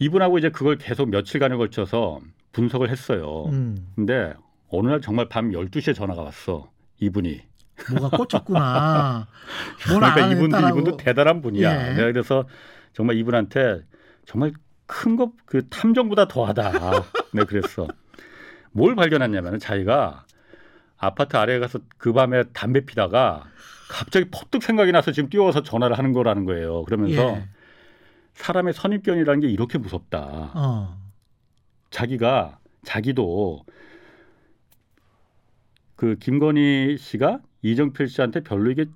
[SPEAKER 3] 이분하고 이제 그걸 계속 며칠간에 걸쳐서 분석을 했어요.
[SPEAKER 2] 음.
[SPEAKER 3] 근데 어느 날 정말 밤 12시에 전화가 왔어. 이분이.
[SPEAKER 2] 뭐가 꽂혔구나. 뭘
[SPEAKER 3] 그러니까 이분도. 이분도 대단한 분이야.
[SPEAKER 2] 예.
[SPEAKER 3] 내가 그래서 정말 이분한테 정말 큰거그 탐정보다 더하다. 내가 그랬어. 뭘 발견했냐면 자기가 아파트 아래에 가서 그 밤에 담배 피다가 갑자기 퍼뜩 생각이 나서 지금 뛰어와서 전화를 하는 거라는 거예요. 그러면서
[SPEAKER 2] 예.
[SPEAKER 3] 사람의 선입견이라는 게 이렇게 무섭다.
[SPEAKER 2] 어.
[SPEAKER 3] 자기가 자기도 그 김건희 씨가 이정필 씨한테 별로 이게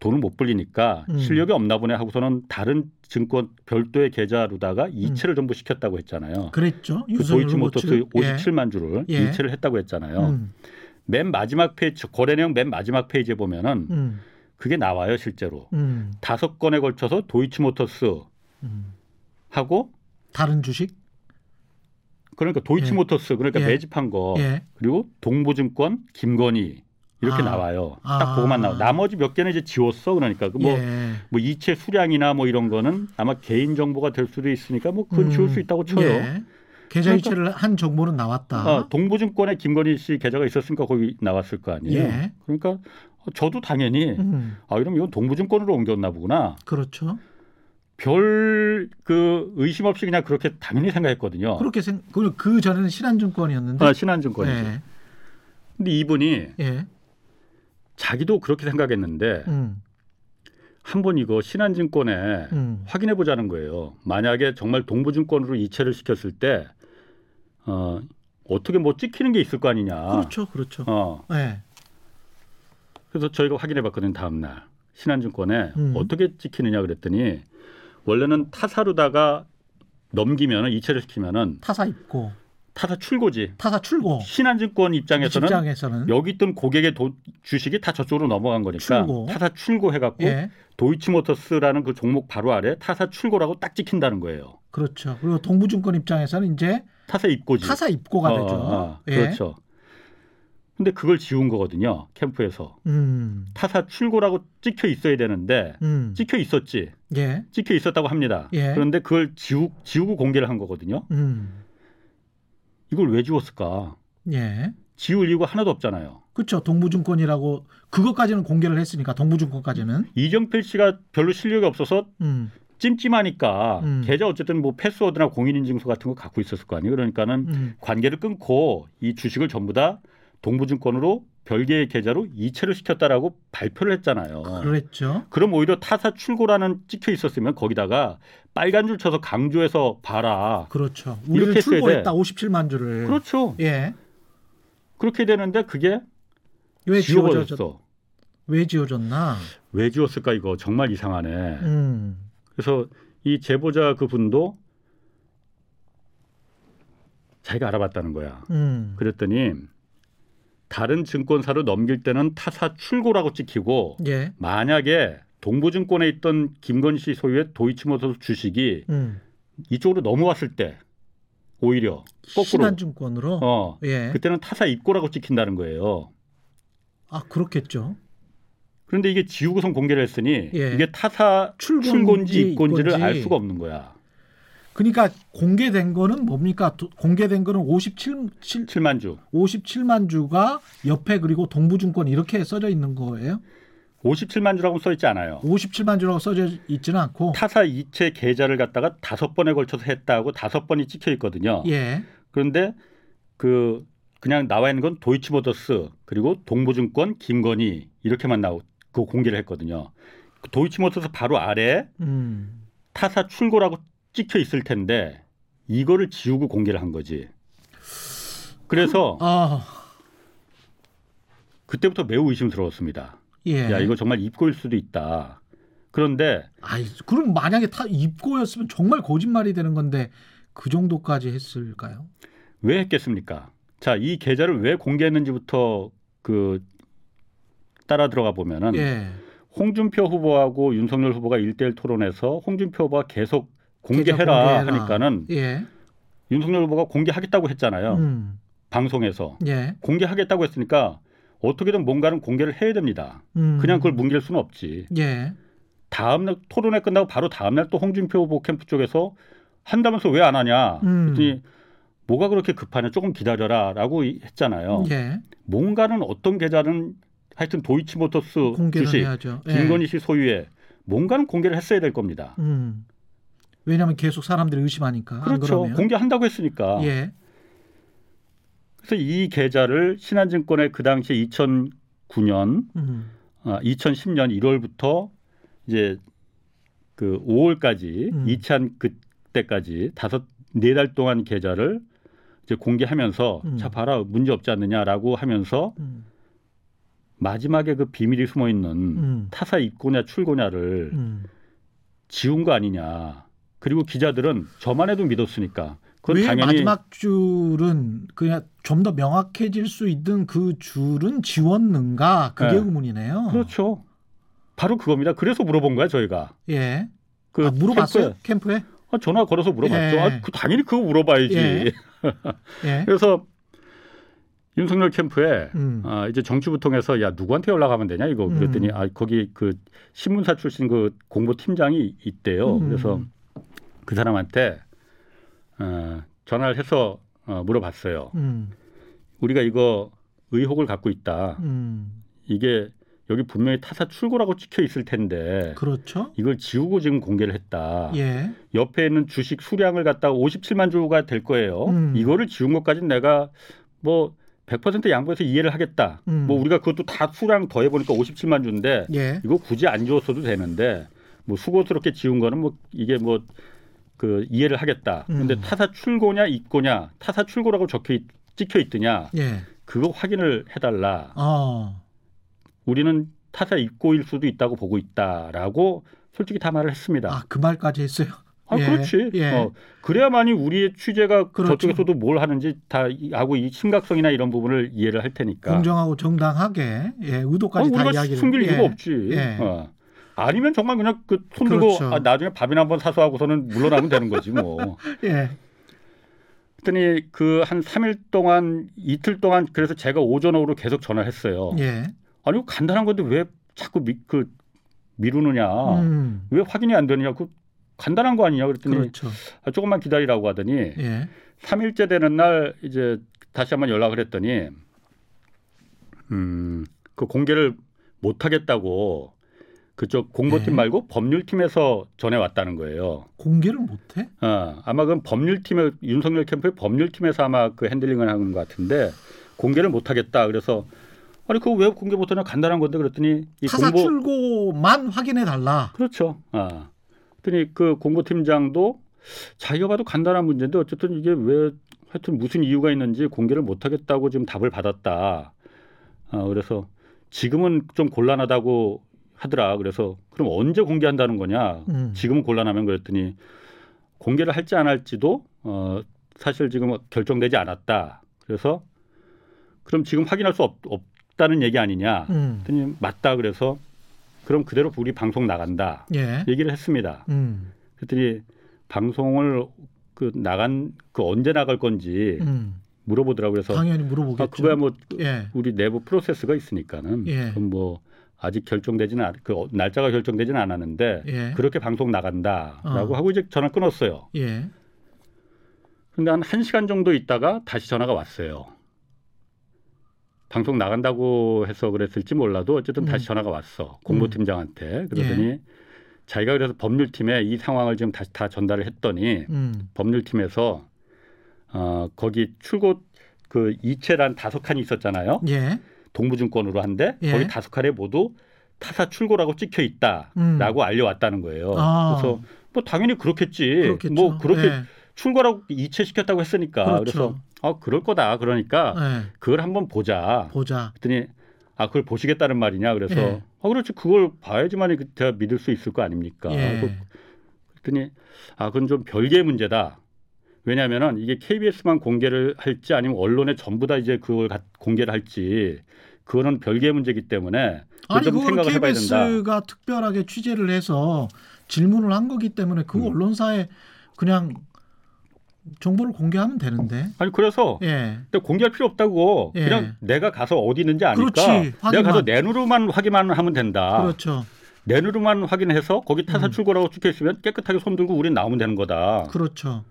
[SPEAKER 3] 돈을 못 불리니까
[SPEAKER 2] 음.
[SPEAKER 3] 실력이 없나 보네 하고서는 다른 증권 별도의 계좌로다가 이체를 전부 시켰다고 했잖아요.
[SPEAKER 2] 그랬죠.
[SPEAKER 3] 그 도이치모터스
[SPEAKER 2] 로보츠.
[SPEAKER 3] 57만 주를
[SPEAKER 2] 예.
[SPEAKER 3] 이체를 했다고 했잖아요.
[SPEAKER 2] 음,
[SPEAKER 3] 맨 마지막 페이지 거래 내용 맨 마지막 페이지에 보면은
[SPEAKER 2] 음,
[SPEAKER 3] 그게 나와요 실제로
[SPEAKER 2] 음,
[SPEAKER 3] 다섯 건에 걸쳐서 도이치모터스
[SPEAKER 2] 음.
[SPEAKER 3] 하고
[SPEAKER 2] 다른 주식?
[SPEAKER 3] 그러니까 도이치모터스 그러니까
[SPEAKER 2] 예.
[SPEAKER 3] 매집한 거
[SPEAKER 2] 예.
[SPEAKER 3] 그리고 동부증권 김건희 이렇게
[SPEAKER 2] 아.
[SPEAKER 3] 나와요.
[SPEAKER 2] 아.
[SPEAKER 3] 딱 그거만 나와. 나머지 몇 개는 이제 지웠어. 그러니까 그 뭐,
[SPEAKER 2] 예.
[SPEAKER 3] 뭐 이체 수량이나 뭐 이런 거는 아마 개인 정보가 될 수도 있으니까 뭐 그건 지울
[SPEAKER 2] 음,
[SPEAKER 3] 수 있다고 쳐요.
[SPEAKER 2] 예. 계좌
[SPEAKER 3] 그러니까-
[SPEAKER 2] 이체를 한 정보는 나왔다.
[SPEAKER 3] 아, 동부증권에 김건희 씨 계좌가 있었으니까 거기 나왔을 거 아니에요.
[SPEAKER 2] 예.
[SPEAKER 3] 그러니까 저도 당연히
[SPEAKER 2] 음,
[SPEAKER 3] 아 이러면 이건 동부증권으로 옮겼나 보구나.
[SPEAKER 2] 그렇죠.
[SPEAKER 3] 별 그 의심 없이 그냥 그렇게 당연히 생각했거든요.
[SPEAKER 2] 그렇게 생, 그, 그 전에는 신한증권이었는데.
[SPEAKER 3] 아, 신한증권이.
[SPEAKER 2] 예.
[SPEAKER 3] 근데 이분이
[SPEAKER 2] 예.
[SPEAKER 3] 자기도 그렇게 생각했는데
[SPEAKER 2] 음,
[SPEAKER 3] 한번 이거 신한증권에
[SPEAKER 2] 음.
[SPEAKER 3] 확인해 보자는 거예요. 만약에 정말 동부증권으로 이체를 시켰을 때 어, 어떻게 뭐 찍히는 게 있을 거 아니냐.
[SPEAKER 2] 그렇죠, 그렇죠.
[SPEAKER 3] 어,
[SPEAKER 2] 예.
[SPEAKER 3] 그래서 저희가 확인해 봤거든요. 다음 날 신한증권에
[SPEAKER 2] 음.
[SPEAKER 3] 어떻게 찍히느냐 그랬더니 원래는 타사로다가 넘기면 이체를 시키면은
[SPEAKER 2] 타사 입고,
[SPEAKER 3] 타사 출고지.
[SPEAKER 2] 타사 출고.
[SPEAKER 3] 신한증권 입장에서는
[SPEAKER 2] 입장에서는
[SPEAKER 3] 여기 있던 고객의 도- 주식이 다 저쪽으로 넘어간 거니까
[SPEAKER 2] 출고.
[SPEAKER 3] 타사 출고해갖고
[SPEAKER 2] 예,
[SPEAKER 3] 도이치모터스라는 그 종목 바로 아래 타사 출고라고 딱 찍힌다는 거예요.
[SPEAKER 2] 그렇죠. 그리고 동부증권 입장에서는 이제
[SPEAKER 3] 타사 입고지.
[SPEAKER 2] 타사 입고가
[SPEAKER 3] 어,
[SPEAKER 2] 되죠.
[SPEAKER 3] 어,
[SPEAKER 2] 예.
[SPEAKER 3] 그렇죠. 근데 그걸 지운 거거든요. 캠프에서.
[SPEAKER 2] 음,
[SPEAKER 3] 타사 출고라고 찍혀 있어야 되는데
[SPEAKER 2] 음,
[SPEAKER 3] 찍혀 있었지.
[SPEAKER 2] 예,
[SPEAKER 3] 찍혀 있었다고 합니다.
[SPEAKER 2] 예.
[SPEAKER 3] 그런데 그걸 지우, 지우고 공개를 한 거거든요.
[SPEAKER 2] 음,
[SPEAKER 3] 이걸 왜 지웠을까?
[SPEAKER 2] 예.
[SPEAKER 3] 지울 이유가 하나도 없잖아요.
[SPEAKER 2] 그렇죠. 동부증권이라고 그것까지는 공개를 했으니까 동부증권까지는.
[SPEAKER 3] 이정필 씨가 별로 실력이 없어서
[SPEAKER 2] 음,
[SPEAKER 3] 찜찜하니까
[SPEAKER 2] 음.
[SPEAKER 3] 계좌 어쨌든 뭐 패스워드나 공인인증서 같은 거 갖고 있었을 거 아니에요. 그러니까는
[SPEAKER 2] 음,
[SPEAKER 3] 관계를 끊고 이 주식을 전부 다 동부증권으로 별개의 계좌로 이체를 시켰다라고 발표를 했잖아요.
[SPEAKER 2] 그랬죠.
[SPEAKER 3] 그럼 오히려 타사 출고라는 찍혀 있었으면 거기다가 빨간 줄 쳐서 강조해서 봐라.
[SPEAKER 2] 그렇죠.
[SPEAKER 3] 이렇게
[SPEAKER 2] 우리는 출고했다.
[SPEAKER 3] 돼.
[SPEAKER 2] 57만 주를.
[SPEAKER 3] 그렇죠.
[SPEAKER 2] 예.
[SPEAKER 3] 그렇게 되는데 그게
[SPEAKER 2] 왜 지워졌?
[SPEAKER 3] 지워졌어.
[SPEAKER 2] 왜 지워졌나?
[SPEAKER 3] 왜 지웠을까 이거 정말 이상하네.
[SPEAKER 2] 음,
[SPEAKER 3] 그래서 이 제보자 그분도 자기가 알아봤다는 거야.
[SPEAKER 2] 음,
[SPEAKER 3] 그랬더니 다른 증권사로 넘길 때는 타사 출고라고 찍히고
[SPEAKER 2] 예,
[SPEAKER 3] 만약에 동부증권에 있던 김건희 씨 소유의 도이치모터스 주식이
[SPEAKER 2] 음.
[SPEAKER 3] 이쪽으로 넘어왔을 때 오히려 거꾸로
[SPEAKER 2] 신한증권으로.
[SPEAKER 3] 어
[SPEAKER 2] 예.
[SPEAKER 3] 그때는 타사 입고라고 찍힌다는 거예요.
[SPEAKER 2] 아 그렇겠죠.
[SPEAKER 3] 그런데 이게 지우고선 공개를 했으니
[SPEAKER 2] 예.
[SPEAKER 3] 이게 타사 입고인지를
[SPEAKER 2] 입고인지.
[SPEAKER 3] 알 수가 없는 거야.
[SPEAKER 2] 그러니까 공개된 거는 뭡니까? 도- 공개된 거는 57 7,
[SPEAKER 3] 7만 주.
[SPEAKER 2] 57만 주가 옆에 그리고 동부증권 이렇게 써져 있는 거예요.
[SPEAKER 3] 57만 주라고 써 있지 않아요.
[SPEAKER 2] 57만 주라고 써져 있지는 않고.
[SPEAKER 3] 타사 이체 계좌를 갖다가 다섯 번에 걸쳐서 했다고 다섯 번이 찍혀 있거든요.
[SPEAKER 2] 예.
[SPEAKER 3] 그런데 그 그냥 나와 있는 건 도이치모터스 그리고 동부증권 김건희 이렇게만 나오 그 공개를 했거든요. 그 도이치모터스 바로 아래
[SPEAKER 2] 음.
[SPEAKER 3] 타사 출고라고 찍혀 있을 텐데 이거를 지우고 공개를 한 거지. 그래서
[SPEAKER 2] 아,
[SPEAKER 3] 그때부터 매우 의심스러웠습니다.
[SPEAKER 2] 예.
[SPEAKER 3] 야 이거 정말 입고일 수도 있다. 그런데
[SPEAKER 2] 아이, 그럼 만약에 타 입고였으면 정말 거짓말이 되는 건데 그 정도까지 했을까요?
[SPEAKER 3] 왜 했겠습니까? 자, 이 계좌를 왜 공개했는지부터 그 따라 들어가 보면은
[SPEAKER 2] 예.
[SPEAKER 3] 홍준표 후보하고 윤석열 후보가 일대일 토론에서 홍준표 후보가 계속 공개해라
[SPEAKER 2] 공개해라.
[SPEAKER 3] 하니까는
[SPEAKER 2] 예.
[SPEAKER 3] 윤석열 후보가 공개하겠다고 했잖아요.
[SPEAKER 2] 음.
[SPEAKER 3] 방송에서
[SPEAKER 2] 예.
[SPEAKER 3] 공개하겠다고 했으니까 어떻게든 뭔가는 공개를 해야 됩니다.
[SPEAKER 2] 음.
[SPEAKER 3] 그냥 그걸 뭉갤 수는 없지.
[SPEAKER 2] 예.
[SPEAKER 3] 다음 날 토론회 끝나고 바로 다음 날 또 홍준표 후보 캠프 쪽에서 한다면서 왜 안 하냐?
[SPEAKER 2] 음.
[SPEAKER 3] 그랬더니 뭐가 그렇게 급하냐? 조금 기다려라라고 했잖아요.
[SPEAKER 2] 예.
[SPEAKER 3] 뭔가는 어떤 계좌는 하여튼 도이치모터스 주식
[SPEAKER 2] 해야죠. 예.
[SPEAKER 3] 김건희 씨 소유의 뭔가는 공개를 했어야 될 겁니다.
[SPEAKER 2] 음. 왜냐하면 계속 사람들이 의심하니까. 안
[SPEAKER 3] 그렇죠. 공개한다고 했으니까.
[SPEAKER 2] 예.
[SPEAKER 3] 그래서 이 계좌를 신한증권에 그 당시 2009년,
[SPEAKER 2] 음.
[SPEAKER 3] 아, 2010년 1월부터 이제 그 5월까지
[SPEAKER 2] 음.
[SPEAKER 3] 이찬 그때까지 다섯 네 달 동안 계좌를 이제 공개하면서
[SPEAKER 2] 음.
[SPEAKER 3] 자 봐라 문제 없지 않느냐라고 하면서
[SPEAKER 2] 음.
[SPEAKER 3] 마지막에 그 비밀이 숨어 있는
[SPEAKER 2] 음.
[SPEAKER 3] 타사 입고냐 출고냐를
[SPEAKER 2] 음.
[SPEAKER 3] 지운 거 아니냐. 그리고 기자들은 저만 해도 믿었으니까.
[SPEAKER 2] 왜
[SPEAKER 3] 당연히
[SPEAKER 2] 마지막 줄은 그냥 좀 더 명확해질 수 있는 그 줄은 지웠는가 그게
[SPEAKER 3] 네.
[SPEAKER 2] 의문이네요.
[SPEAKER 3] 그렇죠. 바로 그겁니다. 그래서 물어본 거야 저희가.
[SPEAKER 2] 예.
[SPEAKER 3] 그
[SPEAKER 2] 아, 물어봤어요
[SPEAKER 3] 캠프에.
[SPEAKER 2] 캠프에?
[SPEAKER 3] 아, 전화 걸어서 물어봤죠.
[SPEAKER 2] 예.
[SPEAKER 3] 아, 그 당연히 그거 물어봐야지.
[SPEAKER 2] 예. 예.
[SPEAKER 3] 그래서 윤석열 캠프에
[SPEAKER 2] 음.
[SPEAKER 3] 아, 이제 정치부 통해서 야 누구한테 연락하면 되냐 이거
[SPEAKER 2] 음.
[SPEAKER 3] 그랬더니 아 거기 그 신문사 출신 그 공보 팀장이 있대요.
[SPEAKER 2] 음.
[SPEAKER 3] 그래서 그 사람한테 어, 전화를 해서 어, 물어봤어요.
[SPEAKER 2] 음.
[SPEAKER 3] 우리가 이거 의혹을 갖고 있다.
[SPEAKER 2] 음.
[SPEAKER 3] 이게 여기 분명히 타사 출고라고 찍혀 있을 텐데
[SPEAKER 2] 그렇죠.
[SPEAKER 3] 이걸 지우고 지금 공개를 했다.
[SPEAKER 2] 예.
[SPEAKER 3] 옆에 있는 주식 수량을 갖다가 57만 주가 될 거예요.
[SPEAKER 2] 음.
[SPEAKER 3] 이거를 지운 것까지는 내가 뭐 100% 양보해서 이해를 하겠다.
[SPEAKER 2] 음.
[SPEAKER 3] 뭐 우리가 그것도 다 수량 더해 보니까 57만 주인데
[SPEAKER 2] 예.
[SPEAKER 3] 이거 굳이 안 지웠어도 되는데 뭐 수고스럽게 지운 거는 뭐 이게 뭐 그 이해를 하겠다. 근데
[SPEAKER 2] 음.
[SPEAKER 3] 타사 출고냐 입고냐 타사 출고라고 적혀 있, 찍혀 있더냐
[SPEAKER 2] 예.
[SPEAKER 3] 그거 확인을 해달라.
[SPEAKER 2] 어.
[SPEAKER 3] 우리는 타사 입고일 수도 있다고 보고 있다라고 솔직히 다 말을 했습니다.
[SPEAKER 2] 아, 그 말까지 했어요.
[SPEAKER 3] 아,
[SPEAKER 2] 예.
[SPEAKER 3] 그렇지.
[SPEAKER 2] 예.
[SPEAKER 3] 어, 그래야만이 우리의 취재가
[SPEAKER 2] 그렇죠.
[SPEAKER 3] 저쪽에서도 뭘 하는지 다 이- 하고 이 심각성이나 이런 부분을 이해를 할 테니까.
[SPEAKER 2] 공정하고 정당하게 예,
[SPEAKER 3] 아,
[SPEAKER 2] 의도까지 다
[SPEAKER 3] 우리가
[SPEAKER 2] 이야기를
[SPEAKER 3] 숨길
[SPEAKER 2] 예.
[SPEAKER 3] 이유가 없지.
[SPEAKER 2] 예.
[SPEAKER 3] 어. 아니면 정말 그냥 그 손 들고
[SPEAKER 2] 그렇죠.
[SPEAKER 3] 아, 나중에 밥이나 한번 사서 하고서는 물러나면 되는 거지 뭐.
[SPEAKER 2] 예.
[SPEAKER 3] 그랬더니 그 한 3일 동안 이틀 동안 그래서 제가 오전 오후로 계속 전화를 했어요.
[SPEAKER 2] 예.
[SPEAKER 3] 아니 간단한 건데 왜 자꾸 미, 그 미루느냐.
[SPEAKER 2] 음.
[SPEAKER 3] 왜 확인이 안 되느냐. 그 간단한 거 아니냐 그랬더니
[SPEAKER 2] 그렇죠.
[SPEAKER 3] 아, 조금만 기다리라고 하더니
[SPEAKER 2] 예.
[SPEAKER 3] 3일째 되는 날 이제 다시 한번 연락을 했더니 음, 그 공개를 못 하겠다고 그쪽 공보팀
[SPEAKER 2] 네.
[SPEAKER 3] 말고 법률팀에서 전해 왔다는 거예요.
[SPEAKER 2] 공개를 못 해?
[SPEAKER 3] 어, 아마 그건 법률팀의 윤석열 캠프의 법률팀에서 아마 그 핸들링을 하는 것 같은데 공개를 못 하겠다. 그래서 아니 그거 왜 공개 못 하냐 간단한 건데 그랬더니 이
[SPEAKER 2] 타사
[SPEAKER 3] 공보
[SPEAKER 2] 출고만 확인해 달라.
[SPEAKER 3] 그렇죠. 아. 그랬더니 그 공보팀장도 자기가 봐도 간단한 문제인데 어쨌든 이게 왜 하여튼 무슨 이유가 있는지 공개를 못 하겠다고 지금 답을 받았다. 아, 그래서 지금은 좀 곤란하다고 하더라. 그래서 그럼 언제 공개한다는 거냐?
[SPEAKER 2] 음.
[SPEAKER 3] 지금은 곤란하면 그랬더니 공개를 할지 안 할지도 어, 사실 지금 결정되지 않았다. 그래서 그럼 지금 확인할 수 없, 없다는 얘기 아니냐?
[SPEAKER 2] 음.
[SPEAKER 3] 그랬더니 맞다. 그래서 그럼 그대로 우리 방송 나간다.
[SPEAKER 2] 예.
[SPEAKER 3] 얘기를 했습니다.
[SPEAKER 2] 음.
[SPEAKER 3] 그랬더니 방송을 그 나간 그 언제 나갈 건지
[SPEAKER 2] 음.
[SPEAKER 3] 물어보더라고요. 그래서
[SPEAKER 2] 당연히 물어보겠죠.
[SPEAKER 3] 아, 그거야 뭐
[SPEAKER 2] 예.
[SPEAKER 3] 우리 내부 프로세스가 있으니까는
[SPEAKER 2] 예.
[SPEAKER 3] 그건 뭐 아직 결정되지는 않, 그 날짜가 결정되지는 않았는데
[SPEAKER 2] 예.
[SPEAKER 3] 그렇게 방송 나간다라고
[SPEAKER 2] 어.
[SPEAKER 3] 하고 이제 전화 끊었어요.
[SPEAKER 2] 예.
[SPEAKER 3] 근데 한 1시간 정도 있다가 다시 전화가 왔어요. 방송 나간다고 해서 그랬을지 몰라도 어쨌든
[SPEAKER 2] 음.
[SPEAKER 3] 다시 전화가 왔어. 공보팀장한테.
[SPEAKER 2] 예.
[SPEAKER 3] 그러더니 자기가 그래서 법률팀에 이 상황을 지금 다시 다 전달을 했더니
[SPEAKER 2] 음.
[SPEAKER 3] 법률팀에서 어, 거기 출고 그 이체란 다섯 칸이 있었잖아요.
[SPEAKER 2] 예.
[SPEAKER 3] 동부증권으로 한데
[SPEAKER 2] 예.
[SPEAKER 3] 거기 다섯 칸에 모두 타사 출고라고 찍혀 있다라고
[SPEAKER 2] 음.
[SPEAKER 3] 알려왔다는 거예요.
[SPEAKER 2] 아.
[SPEAKER 3] 그래서 뭐 당연히 그렇겠지.
[SPEAKER 2] 그렇겠죠.
[SPEAKER 3] 뭐 그렇게
[SPEAKER 2] 예.
[SPEAKER 3] 출고라고 이체시켰다고 했으니까
[SPEAKER 2] 그렇죠.
[SPEAKER 3] 그래서 아 그럴 거다. 그러니까
[SPEAKER 2] 예.
[SPEAKER 3] 그걸 한번 보자.
[SPEAKER 2] 보자.
[SPEAKER 3] 그랬더니 아 그걸 보시겠다는 말이냐. 그래서
[SPEAKER 2] 예.
[SPEAKER 3] 아 그렇지 그걸 봐야지만 그 제가 믿을 수 있을 거 아닙니까.
[SPEAKER 2] 예.
[SPEAKER 3] 그- 그랬더니 아 그건 좀 별개의 문제다. 왜냐하면은 이게 KBS만 공개를 할지 아니면 언론에 전부 다 이제 그걸 가- 공개를 할지 그거는 별개의 문제이기 때문에
[SPEAKER 2] 아니
[SPEAKER 3] 좀 생각을 해봐야 된다.
[SPEAKER 2] KBS가 특별하게 취재를 해서 질문을 한 거기 때문에 그
[SPEAKER 3] 음.
[SPEAKER 2] 언론사에 그냥 정보를 공개하면 되는데.
[SPEAKER 3] 아니 그래서
[SPEAKER 2] 예.
[SPEAKER 3] 공개할 필요 없다고
[SPEAKER 2] 예.
[SPEAKER 3] 그냥 내가 가서 어디 있는지 아니까
[SPEAKER 2] 그렇지.
[SPEAKER 3] 내가 가서. 내 눈으로만 확인만 하면 된다.
[SPEAKER 2] 그렇죠.
[SPEAKER 3] 내 눈으로만 확인해서 거기 타사
[SPEAKER 2] 음.
[SPEAKER 3] 출고라고 찍혀 있으면 깨끗하게 손 들고 우린 나오면 되는 거다.
[SPEAKER 2] 그렇죠.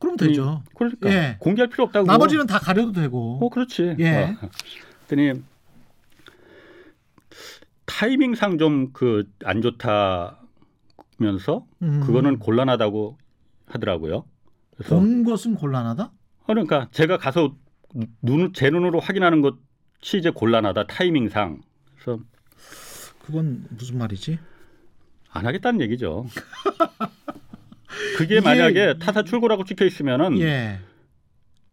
[SPEAKER 2] 그럼 되죠.
[SPEAKER 3] 그러니까
[SPEAKER 2] 예.
[SPEAKER 3] 공개할 필요 없다고.
[SPEAKER 2] 나머지는 다 가려도 되고.
[SPEAKER 3] 어 그렇지.
[SPEAKER 2] 예.
[SPEAKER 3] 어. 그랬더니 타이밍상 좀 그 안 좋다면서
[SPEAKER 2] 음.
[SPEAKER 3] 그거는 곤란하다고 하더라고요. 그래서
[SPEAKER 2] 본 것은 곤란하다?
[SPEAKER 3] 그러니까 제가 가서 눈, 제 눈으로 확인하는 것이 이제 곤란하다 타이밍상. 그래서
[SPEAKER 2] 그건 무슨 말이지?
[SPEAKER 3] 안 하겠다는 얘기죠. 그게
[SPEAKER 2] 이게-
[SPEAKER 3] 만약에 타사 출고라고 찍혀 있으면은
[SPEAKER 2] 예.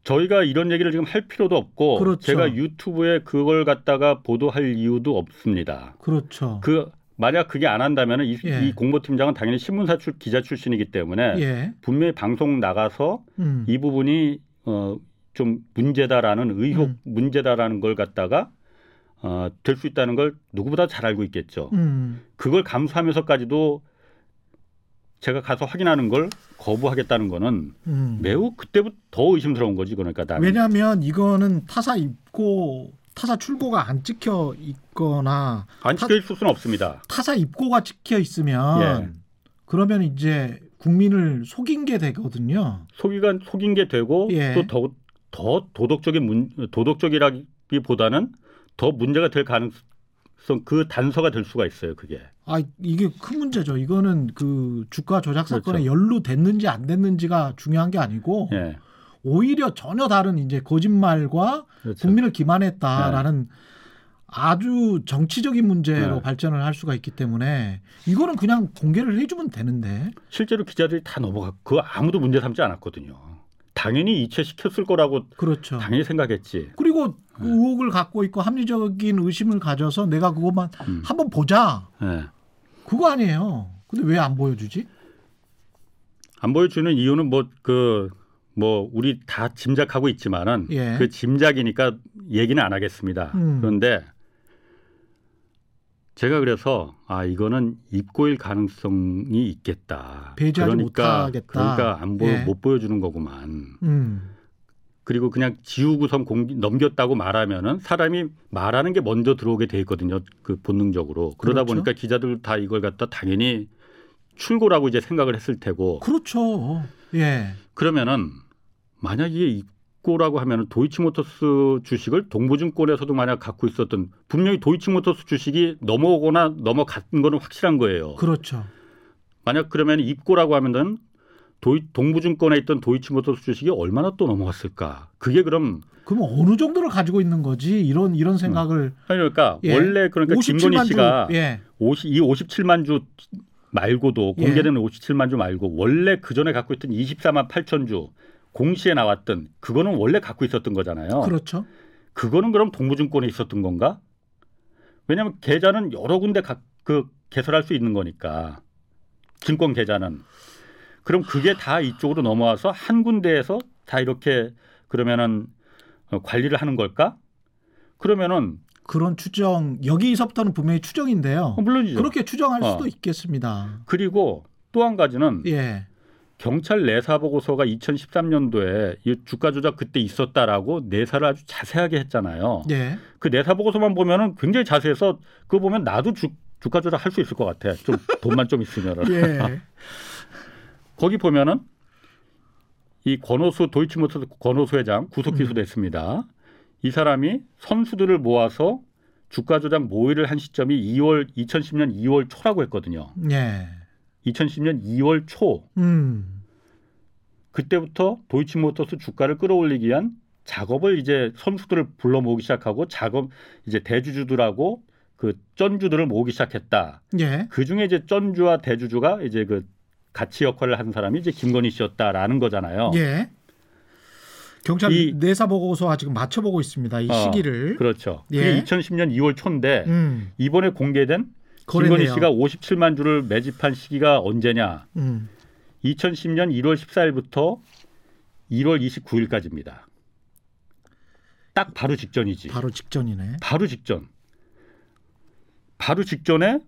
[SPEAKER 3] 저희가 이런 얘기를 지금 할 필요도 없고
[SPEAKER 2] 그렇죠.
[SPEAKER 3] 제가 유튜브에 그걸 갖다가 보도할 이유도 없습니다.
[SPEAKER 2] 그렇죠.
[SPEAKER 3] 그 만약 그게 안 한다면은 이,
[SPEAKER 2] 예.
[SPEAKER 3] 이 공보팀장은 당연히 신문사 출 기자 출신이기 때문에
[SPEAKER 2] 예.
[SPEAKER 3] 분명히 방송 나가서
[SPEAKER 2] 음.
[SPEAKER 3] 이 부분이 어, 좀 문제다라는 의혹
[SPEAKER 2] 음.
[SPEAKER 3] 문제다라는 걸 갖다가 어, 될 수 있다는 걸 누구보다 잘 알고 있겠죠.
[SPEAKER 2] 음.
[SPEAKER 3] 그걸 감수하면서까지도 제가 가서 확인하는 걸 거부하겠다는 거는
[SPEAKER 2] 음.
[SPEAKER 3] 매우 그때부터 더 의심스러운 거지 그러니까 나는.
[SPEAKER 2] 왜냐하면 이거는 타사 입고 타사 출고가 안 찍혀 있거나
[SPEAKER 3] 안 찍혀 있을 수는 없습니다.
[SPEAKER 2] 타사 입고가 찍혀 있으면
[SPEAKER 3] 예.
[SPEAKER 2] 그러면 이제 국민을 속인 게 되거든요.
[SPEAKER 3] 속이가 속인 게 되고
[SPEAKER 2] 예.
[SPEAKER 3] 또더 더 도덕적인 문 도덕적이라기보다는 더 문제가 될 가능 성그 단서가 될 수가 있어요. 그게.
[SPEAKER 2] 아 이게 큰 문제죠. 이거는 그 주가 조작 사건에
[SPEAKER 3] 그렇죠.
[SPEAKER 2] 연루됐는지 안 됐는지가 중요한 게 아니고
[SPEAKER 3] 예.
[SPEAKER 2] 오히려 전혀 다른 이제 거짓말과
[SPEAKER 3] 그렇죠.
[SPEAKER 2] 국민을 기만했다라는 아주 정치적인 문제로
[SPEAKER 3] 네.
[SPEAKER 2] 발전을 할 수가 있기 때문에 이거는 그냥 공개를 해주면 되는데
[SPEAKER 3] 실제로 기자들이 다 넘어가 그거 아무도 문제 삼지 않았거든요. 당연히 이체시켰을 거라고
[SPEAKER 2] 그렇죠.
[SPEAKER 3] 당연히 생각했지.
[SPEAKER 2] 그리고 그
[SPEAKER 3] 네.
[SPEAKER 2] 의혹을 갖고 있고 합리적인 의심을 가져서 내가 그것만
[SPEAKER 3] 음.
[SPEAKER 2] 한번 보자
[SPEAKER 3] 예.
[SPEAKER 2] 그거 아니에요. 근데 왜 안 보여주지?
[SPEAKER 3] 안 보여주는 이유는 뭐그 뭐 우리 다 짐작하고 있지만은
[SPEAKER 2] 예.
[SPEAKER 3] 그 짐작이니까 얘기는 안 하겠습니다.
[SPEAKER 2] 음.
[SPEAKER 3] 그런데 제가 그래서 아 이거는 입고일 가능성이 있겠다.
[SPEAKER 2] 배제하지
[SPEAKER 3] 그러니까
[SPEAKER 2] 못하겠다.
[SPEAKER 3] 그러니까 안 보여
[SPEAKER 2] 예.
[SPEAKER 3] 못 보여주는 거구만.
[SPEAKER 2] 음.
[SPEAKER 3] 그리고 그냥 지우고선 공, 넘겼다고 말하면은 사람이 말하는 게 먼저 들어오게 돼 있거든요. 그 본능적으로. 그러다
[SPEAKER 2] 그렇죠.
[SPEAKER 3] 보니까 기자들 다 이걸 갖다 당연히 출고라고 이제 생각을 했을 테고
[SPEAKER 2] 그렇죠. 예.
[SPEAKER 3] 그러면은 만약 이게 입고라고 하면은 도이치모터스 주식을 동부증권에서도 만약 갖고 있었던 분명히 도이치모터스 주식이 넘어오거나 넘어간 거는 확실한 거예요.
[SPEAKER 2] 그렇죠.
[SPEAKER 3] 만약 그러면 입고라고 하면은 도이, 동부증권에 있던 도이치모터스 주식이 얼마나 또 넘어갔을까? 그게 그럼
[SPEAKER 2] 그럼 어느 정도를 가지고 있는 거지? 이런 이런 생각을
[SPEAKER 3] 아니 그러니까
[SPEAKER 2] 예.
[SPEAKER 3] 원래 그러니까
[SPEAKER 2] 57만
[SPEAKER 3] 김건희
[SPEAKER 2] 주,
[SPEAKER 3] 씨가
[SPEAKER 2] 예.
[SPEAKER 3] 50, 이 57만 주 말고도
[SPEAKER 2] 예.
[SPEAKER 3] 공개되는 57만 주 말고 원래 그 전에 갖고 있던 24만 8천 주 공시에 나왔던 그거는 원래 갖고 있었던 거잖아요.
[SPEAKER 2] 그렇죠.
[SPEAKER 3] 그거는 그럼 동부증권에 있었던 건가? 왜냐하면 계좌는 여러 군데 각, 그 개설할 수 있는 거니까 증권 계좌는 그럼 그게 다 이쪽으로 넘어와서 한 군데에서 다 이렇게 그러면은 어, 관리를 하는 걸까? 그러면은
[SPEAKER 2] 그런 추정 여기서부터는 분명히 추정인데요.
[SPEAKER 3] 어, 물론이죠.
[SPEAKER 2] 그렇게 추정할
[SPEAKER 3] 어.
[SPEAKER 2] 수도 있겠습니다.
[SPEAKER 3] 그리고 또 한 가지는
[SPEAKER 2] 예.
[SPEAKER 3] 경찰 내사 보고서가 2013년도에 이 주가 조작 그때 있었다라고 내사를 아주 자세하게 했잖아요.
[SPEAKER 2] 예.
[SPEAKER 3] 그 내사 보고서만 보면은 굉장히 자세해서 그거 보면 나도 주, 주가 조작 할 수 있을 것 같아. 좀 돈만 좀 있으면은.
[SPEAKER 2] 예.
[SPEAKER 3] 거기 보면은 이 권오수 도이치모터스 권오수 회장 구속 기소됐습니다. 이 사람이 선수들을 모아서 주가 조작 모의를 한 시점이 2월 2010년 2월 초라고 했거든요.
[SPEAKER 2] 예.
[SPEAKER 3] 2010년 2월 초
[SPEAKER 2] 음.
[SPEAKER 3] 그때부터 도이치모터스 주가를 끌어올리기 위한 작업을 이제 선수들을 불러 모으기 시작하고 작업 이제 대주주들하고 그 쩐주들을 모으기 시작했다.
[SPEAKER 2] 예.
[SPEAKER 3] 그 중에 이제 쩐주와 대주주가 이제 그 가치 역할을 한 사람이 이제 김건희 씨였다라는 거잖아요.
[SPEAKER 2] 예. 경찰
[SPEAKER 3] 이-
[SPEAKER 2] 내사 보고서와 지금 맞춰 보고 있습니다. 이
[SPEAKER 3] 어,
[SPEAKER 2] 시기를.
[SPEAKER 3] 그렇죠.
[SPEAKER 2] 예.
[SPEAKER 3] 그게 2010년 2월 초인데
[SPEAKER 2] 음.
[SPEAKER 3] 이번에 공개된
[SPEAKER 2] 거래네요.
[SPEAKER 3] 김건희 씨가 57만 주를 매집한 시기가 언제냐?
[SPEAKER 2] 음.
[SPEAKER 3] 2010년 1월 14일부터 1월 29일까지입니다. 딱 바로 직전이지.
[SPEAKER 2] 바로 직전이네.
[SPEAKER 3] 바로 직전. 바로 직전에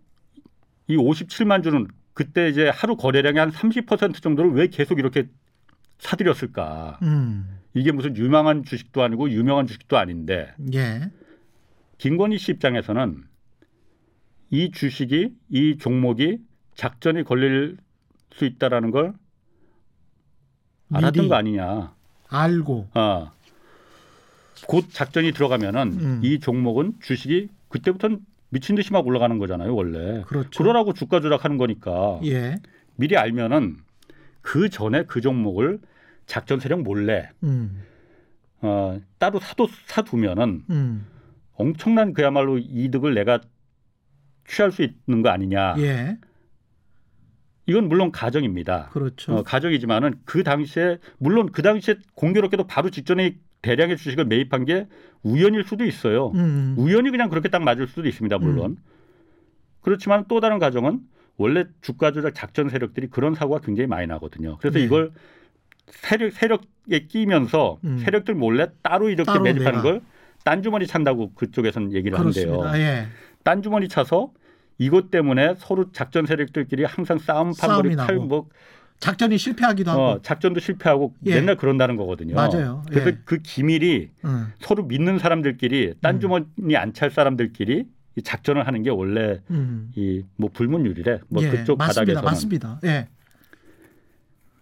[SPEAKER 3] 이 57만 주는 그때 이제 하루 거래량의 한 30% 정도를 왜 계속 이렇게 사들였을까?
[SPEAKER 2] 음.
[SPEAKER 3] 이게 무슨 유명한 주식도 아니고 유명한 주식도 아닌데
[SPEAKER 2] 예.
[SPEAKER 3] 김건희 씨 입장에서는 이 주식이 이 종목이 작전이 걸릴 수 있다라는 걸 알았던 거 아니냐?
[SPEAKER 2] 알고.
[SPEAKER 3] 아. 곧 작전이 들어가면은
[SPEAKER 2] 음.
[SPEAKER 3] 이 종목은 주식이 그때부터는 미친 듯이 막 올라가는 거잖아요, 원래.
[SPEAKER 2] 그렇죠.
[SPEAKER 3] 그러라고 주가 조작하는 거니까
[SPEAKER 2] 예.
[SPEAKER 3] 미리 알면은 그 전에 그 종목을 작전 세력 몰래
[SPEAKER 2] 음.
[SPEAKER 3] 어, 따로 사도 사두면은
[SPEAKER 2] 음.
[SPEAKER 3] 엄청난 그야말로 이득을 내가 취할 수 있는 거 아니냐.
[SPEAKER 2] 예.
[SPEAKER 3] 이건 물론 가정입니다.
[SPEAKER 2] 그렇죠.
[SPEAKER 3] 어, 가정이지만은 그 당시에 물론 그 당시에 공교롭게도 바로 직전에 대량의 주식을 매입한 게 우연일 수도 있어요.
[SPEAKER 2] 음.
[SPEAKER 3] 우연히 그냥 그렇게 딱 맞을 수도 있습니다. 물론. 그렇지만 또 다른 가정은 원래 주가 조작 작전 세력들이 그런 사고가 굉장히 많이 나거든요. 그래서
[SPEAKER 2] 네.
[SPEAKER 3] 이걸 세력 세력에 끼면서
[SPEAKER 2] 음.
[SPEAKER 3] 세력들 몰래 따로 이렇게
[SPEAKER 2] 따로
[SPEAKER 3] 매집하는
[SPEAKER 2] 내가.
[SPEAKER 3] 걸 딴 주머니 찬다고 그쪽에서는 얘기를
[SPEAKER 2] 그렇습니다.
[SPEAKER 3] 한대요.
[SPEAKER 2] 예.
[SPEAKER 3] 딴 주머니 차서 이것 때문에 서로 작전 세력들끼리 항상 싸움 판거리. 뭐
[SPEAKER 2] 작전이 실패하기도 하고.
[SPEAKER 3] 어, 작전도 실패하고
[SPEAKER 2] 예.
[SPEAKER 3] 맨날 그런다는 거거든요.
[SPEAKER 2] 맞아요.
[SPEAKER 3] 그래서
[SPEAKER 2] 예.
[SPEAKER 3] 그 기밀이
[SPEAKER 2] 음.
[SPEAKER 3] 서로 믿는 사람들끼리 딴
[SPEAKER 2] 음.
[SPEAKER 3] 주머니 안찰 사람들끼리 이 작전을 하는 게 원래
[SPEAKER 2] 음.
[SPEAKER 3] 이뭐 불문율이래. 뭐
[SPEAKER 2] 예,
[SPEAKER 3] 그쪽
[SPEAKER 2] 맞습니다.
[SPEAKER 3] 바닥에서는
[SPEAKER 2] 맞습니다. 예.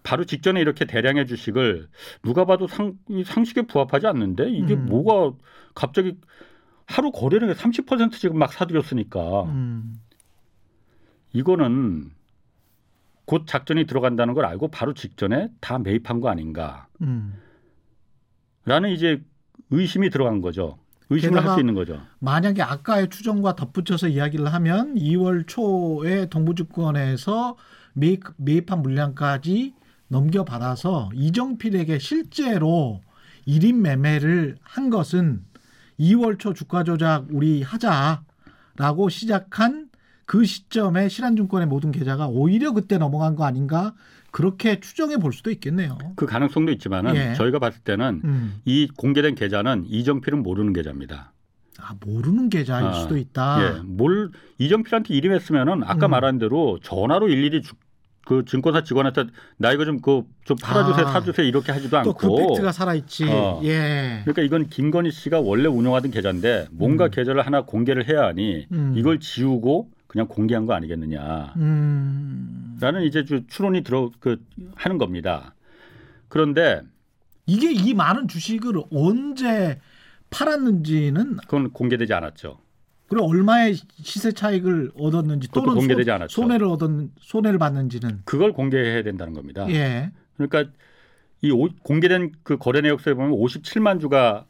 [SPEAKER 3] 바로 직전에 이렇게 대량의 주식을 누가 봐도 상, 이 상식에 부합하지 않는데 이게
[SPEAKER 2] 음.
[SPEAKER 3] 뭐가 갑자기 하루 거래량의 30% 지금 막 사들였으니까
[SPEAKER 2] 음.
[SPEAKER 3] 이거는 곧 작전이 들어간다는 걸 알고 바로 직전에 다 매입한 거 아닌가.
[SPEAKER 2] 음.
[SPEAKER 3] 라는 이제 의심이 들어간 거죠. 의심을 할 수 있는 거죠.
[SPEAKER 2] 만약에 아까의 추정과 덧붙여서 이야기를 하면 2월 초에 동부증권에서 매입, 매입한 물량까지 넘겨받아서 이정필에게 실제로 1인 매매를 한 것은 2월 초 주가 조작 우리 하자라고 시작한 그 시점에 신한증권의 모든 계좌가 오히려 그때 넘어간 거 아닌가 그렇게 추정해 볼 수도 있겠네요.
[SPEAKER 3] 그 가능성도 있지만은
[SPEAKER 2] 예.
[SPEAKER 3] 저희가 봤을 때는
[SPEAKER 2] 음.
[SPEAKER 3] 이 공개된 계좌는 이정필은 모르는 계좌입니다.
[SPEAKER 2] 아 모르는 계좌일
[SPEAKER 3] 아,
[SPEAKER 2] 수도 있다.
[SPEAKER 3] 예, 뭘 이정필한테 이름했으면은 아까
[SPEAKER 2] 음.
[SPEAKER 3] 말한 대로 전화로 일일이 주, 그 증권사 직원한테 나 이거 좀 그좀 팔아주세요,
[SPEAKER 2] 아.
[SPEAKER 3] 사주세요 이렇게 하지도
[SPEAKER 2] 또그
[SPEAKER 3] 않고.
[SPEAKER 2] 팩트가 살아있지.
[SPEAKER 3] 어.
[SPEAKER 2] 예.
[SPEAKER 3] 그러니까 이건 김건희 씨가 원래 운영하던 계좌인데 뭔가
[SPEAKER 2] 음.
[SPEAKER 3] 계좌를 하나 공개를 해야 하니
[SPEAKER 2] 음.
[SPEAKER 3] 이걸 지우고 그냥 공개한 거 아니겠느냐.
[SPEAKER 2] 음.
[SPEAKER 3] 라는 이제 주- 추론이 들어 그 하는 겁니다. 그런데
[SPEAKER 2] 이게 이 많은 주식을 언제 팔았는지는
[SPEAKER 3] 그건 공개되지 않았죠.
[SPEAKER 2] 그리고 얼마의 시세 차익을 얻었는지 또는
[SPEAKER 3] 공개되지
[SPEAKER 2] 손-
[SPEAKER 3] 않았죠.
[SPEAKER 2] 손해를 얻었 손해를 봤는지는
[SPEAKER 3] 그걸 공개해야 된다는 겁니다.
[SPEAKER 2] 예.
[SPEAKER 3] 그러니까 이 오- 공개된 그 거래 내역서에 보면 57만 주가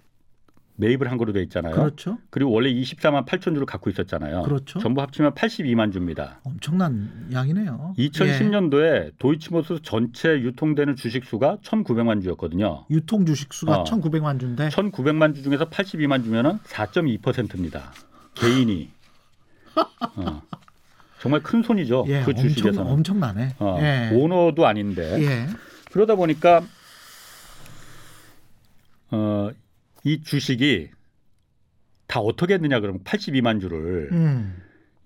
[SPEAKER 3] 매입을 한 거로 돼 있잖아요.
[SPEAKER 2] 그렇죠.
[SPEAKER 3] 그리고 원래 24만 8천 주를 갖고 있었잖아요.
[SPEAKER 2] 그렇죠.
[SPEAKER 3] 전부 합치면 82만 주입니다.
[SPEAKER 2] 엄청난 양이네요.
[SPEAKER 3] 2010년도에 도이치모터스 전체 유통되는 주식 수가 1,900만 주였거든요.
[SPEAKER 2] 예. 유통 주식 수가
[SPEAKER 3] 어.
[SPEAKER 2] 1,900만 주인데
[SPEAKER 3] 1,900만 주 중에서 82만 주면은 4.2%입니다. 개인이. 어. 정말 큰 손이죠.
[SPEAKER 2] 예,
[SPEAKER 3] 그
[SPEAKER 2] 엄청
[SPEAKER 3] 주식에서는.
[SPEAKER 2] 엄청 나네.
[SPEAKER 3] 어,
[SPEAKER 2] 예.
[SPEAKER 3] 오너도 아닌데.
[SPEAKER 2] 예.
[SPEAKER 3] 그러다 보니까 어, 이 주식이 다 어떻게 했느냐 그러면 82만 주를
[SPEAKER 2] 음.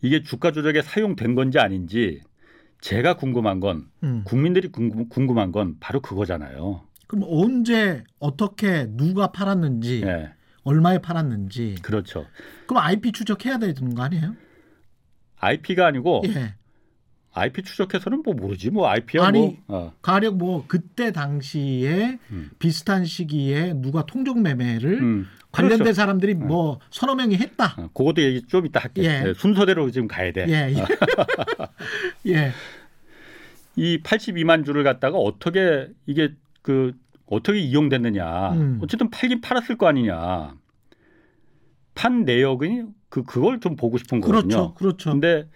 [SPEAKER 3] 이게 주가 조작에 사용된 건지 아닌지 제가 궁금한 건
[SPEAKER 2] 음.
[SPEAKER 3] 국민들이 궁금, 궁금한 건 바로 그거잖아요.
[SPEAKER 2] 그럼 언제 어떻게 누가 팔았는지
[SPEAKER 3] 예,
[SPEAKER 2] 얼마에 팔았는지
[SPEAKER 3] 그렇죠.
[SPEAKER 2] 그럼 IP 추적해야 되는 거 아니에요?
[SPEAKER 3] IP가 아니고
[SPEAKER 2] 예.
[SPEAKER 3] IP 추적해서는 뭐 모르지 뭐 IP야
[SPEAKER 2] 아니,
[SPEAKER 3] 뭐 어,
[SPEAKER 2] 가령 뭐 그때 당시에
[SPEAKER 3] 음.
[SPEAKER 2] 비슷한 시기에 누가 통정 매매를
[SPEAKER 3] 음,
[SPEAKER 2] 관련된
[SPEAKER 3] 그렇죠.
[SPEAKER 2] 사람들이 뭐 서너 명이 했다.
[SPEAKER 3] 어, 그것도 얘기 좀 이따 할게.
[SPEAKER 2] 예.
[SPEAKER 3] 요 순서대로 지금 가야 돼.
[SPEAKER 2] 예. 예. 예.
[SPEAKER 3] 이 82만 주를 갖다가 어떻게 이게 그 어떻게 이용됐느냐.
[SPEAKER 2] 음.
[SPEAKER 3] 어쨌든 팔긴 팔았을 거 아니냐. 판 내역이 그 그걸 좀 보고 싶은
[SPEAKER 2] 그렇죠.
[SPEAKER 3] 거거든요.
[SPEAKER 2] 그렇죠.
[SPEAKER 3] 근데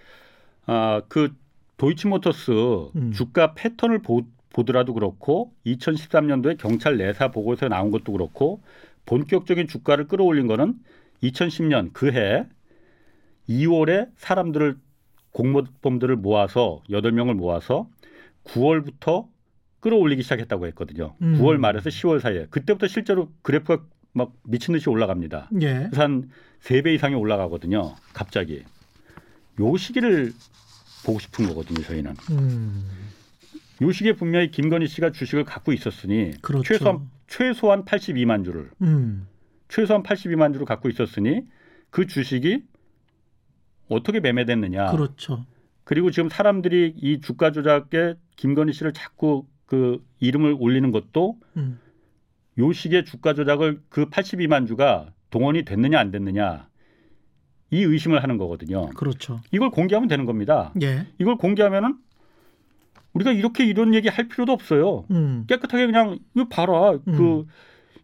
[SPEAKER 3] 아그 도이치모터스
[SPEAKER 2] 음.
[SPEAKER 3] 주가 패턴을 보, 보더라도 그렇고 2013년도에 경찰 내사 보고서에 나온 것도 그렇고 본격적인 주가를 끌어올린 거는 2010년 그해 2월에 사람들을 공모범들을 모아서 8명을 모아서 9월부터 끌어올리기 시작했다고 했거든요.
[SPEAKER 2] 음.
[SPEAKER 3] 9월 말에서 10월 사이에. 그때부터 실제로 그래프가 막 미친 듯이 올라갑니다.
[SPEAKER 2] 예.
[SPEAKER 3] 그래서 한 3배 이상이 올라가거든요. 갑자기. 요 시기를 보고 싶은 거거든요, 저희는.
[SPEAKER 2] 음.
[SPEAKER 3] 요 시기에 분명히 김건희 씨가 주식을 갖고 있었으니
[SPEAKER 2] 그렇죠.
[SPEAKER 3] 최소한 최소한 82만 주를
[SPEAKER 2] 음.
[SPEAKER 3] 최소한 82만 주를 갖고 있었으니 그 주식이 어떻게 매매됐느냐.
[SPEAKER 2] 그렇죠.
[SPEAKER 3] 그리고 지금 사람들이 이 주가 조작에 김건희 씨를 자꾸 그 이름을 올리는 것도
[SPEAKER 2] 음.
[SPEAKER 3] 요 시기에 주가 조작을 그 82만 주가 동원이 됐느냐 안 됐느냐 이 의심을 하는 거거든요.
[SPEAKER 2] 그렇죠.
[SPEAKER 3] 이걸 공개하면 되는 겁니다.
[SPEAKER 2] 예.
[SPEAKER 3] 이걸 공개하면은 우리가 이렇게 이런 얘기 할 필요도 없어요.
[SPEAKER 2] 음.
[SPEAKER 3] 깨끗하게 그냥 이거 봐라.
[SPEAKER 2] 음.
[SPEAKER 3] 그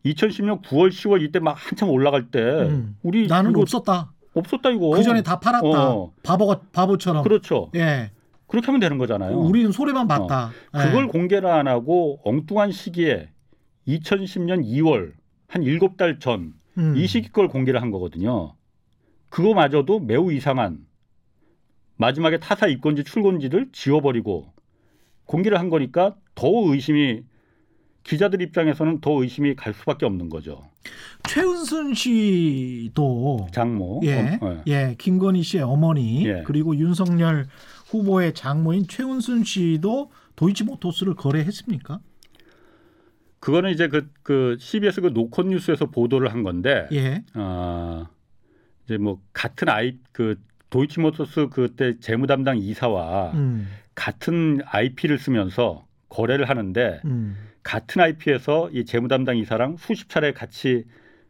[SPEAKER 3] 2010년 9월 10월 이때 막 한참 올라갈 때
[SPEAKER 2] 음.
[SPEAKER 3] 우리
[SPEAKER 2] 나는 없었다.
[SPEAKER 3] 없었다 이거.
[SPEAKER 2] 그 전에 다 팔았다.
[SPEAKER 3] 어.
[SPEAKER 2] 바보가 바보처럼.
[SPEAKER 3] 그렇죠.
[SPEAKER 2] 예.
[SPEAKER 3] 그렇게 하면 되는 거잖아요.
[SPEAKER 2] 우리는 소리만 봤다.
[SPEAKER 3] 그걸
[SPEAKER 2] 예.
[SPEAKER 3] 공개를 안 하고 엉뚱한 시기에 2010년 2월 한 7달 전이
[SPEAKER 2] 음.
[SPEAKER 3] 시기 걸 공개를 한 거거든요. 그거마저도 매우 이상한 마지막에 타사 입건지 출건지를 지워버리고 공개를 한 거니까 더 의심이 기자들 입장에서는 더 의심이 갈 수밖에 없는 거죠.
[SPEAKER 2] 최은순 씨도
[SPEAKER 3] 장모.
[SPEAKER 2] 예,
[SPEAKER 3] 어,
[SPEAKER 2] 예, 김건희 씨의 어머니
[SPEAKER 3] 예.
[SPEAKER 2] 그리고 윤석열 후보의 장모인 최은순 씨도 도이치모토스를 거래했습니까?
[SPEAKER 3] 그거는 이제 그, 그 CBS 그 노컷 뉴스에서 보도를 한 건데,
[SPEAKER 2] 예,
[SPEAKER 3] 아 이제 뭐 같은 아이 그 도이치모터스 그때 재무 담당 이사와
[SPEAKER 2] 음,
[SPEAKER 3] 같은 IP를 쓰면서 거래를 하는데
[SPEAKER 2] 음,
[SPEAKER 3] 같은 IP에서 이 재무 담당 이사랑 수십 차례 같이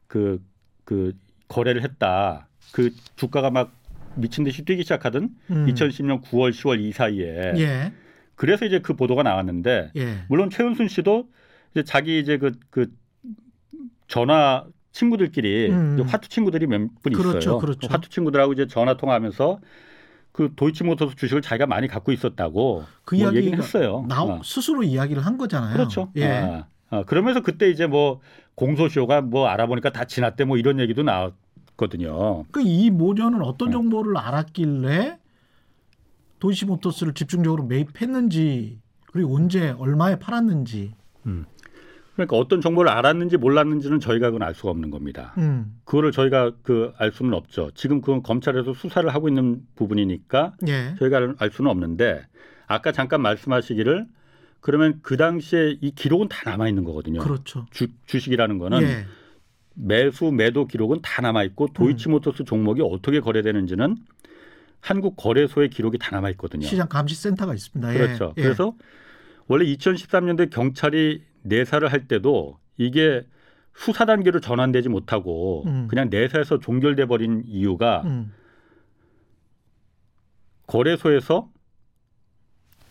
[SPEAKER 3] 그, 그 거래를 했다. 그 주가가 막 미친 듯이 뛰기 시작하던
[SPEAKER 2] 음.
[SPEAKER 3] 2010년 9월, 10월 이 사이에
[SPEAKER 2] 예,
[SPEAKER 3] 그래서 이제 그 보도가 나왔는데
[SPEAKER 2] 예,
[SPEAKER 3] 물론 최은순 씨도 이제 자기 이제 그, 그 전화 친구들끼리
[SPEAKER 2] 음.
[SPEAKER 3] 화투 친구들이 몇분
[SPEAKER 2] 그렇죠,
[SPEAKER 3] 있어요.
[SPEAKER 2] 그렇죠.
[SPEAKER 3] 화투 친구들하고 이제 전화 통화하면서 그 도이치모터스 주식을 자기가 많이 갖고 있었다고 그뭐 얘기는 했어요.
[SPEAKER 2] 나
[SPEAKER 3] 어.
[SPEAKER 2] 스스로 이야기를 한 거잖아요.
[SPEAKER 3] 그렇죠.
[SPEAKER 2] 예,
[SPEAKER 3] 아, 아, 그러면서 그때 이제 뭐 공소시효가 뭐 알아보니까 다 지났대 뭐 이런 얘기도 나왔거든요.
[SPEAKER 2] 그 이 모녀는 어떤
[SPEAKER 3] 네.
[SPEAKER 2] 정보를 알았길래 도이치모토스를 집중적으로 매입했는지 그리고 언제 얼마에 팔았는지.
[SPEAKER 3] 그러니까 어떤 정보를 알았는지 몰랐는지는 저희가 그건 알 수가 없는 겁니다.
[SPEAKER 2] 음,
[SPEAKER 3] 그거를 저희가 그 알 수는 없죠. 지금 그건 검찰에서 수사를 하고 있는 부분이니까
[SPEAKER 2] 예,
[SPEAKER 3] 저희가 알- 알 수는 없는데 아까 잠깐 말씀하시기를 그러면 그 당시에 이 기록은 다 남아 있는 거거든요.
[SPEAKER 2] 그렇죠.
[SPEAKER 3] 주, 주식이라는 거는
[SPEAKER 2] 예,
[SPEAKER 3] 매수 매도 기록은 다 남아 있고 도이치모터스 종목이 어떻게 거래되는지는 한국 거래소의 기록이 다 남아 있거든요.
[SPEAKER 2] 시장 감시 센터가 있습니다. 예,
[SPEAKER 3] 그렇죠.
[SPEAKER 2] 예.
[SPEAKER 3] 그래서 원래 2013년도에 경찰이 내사를 할 때도 이게 수사 단계로 전환되지 못하고
[SPEAKER 2] 음.
[SPEAKER 3] 그냥 내사에서 종결돼 버린 이유가
[SPEAKER 2] 음,
[SPEAKER 3] 거래소에서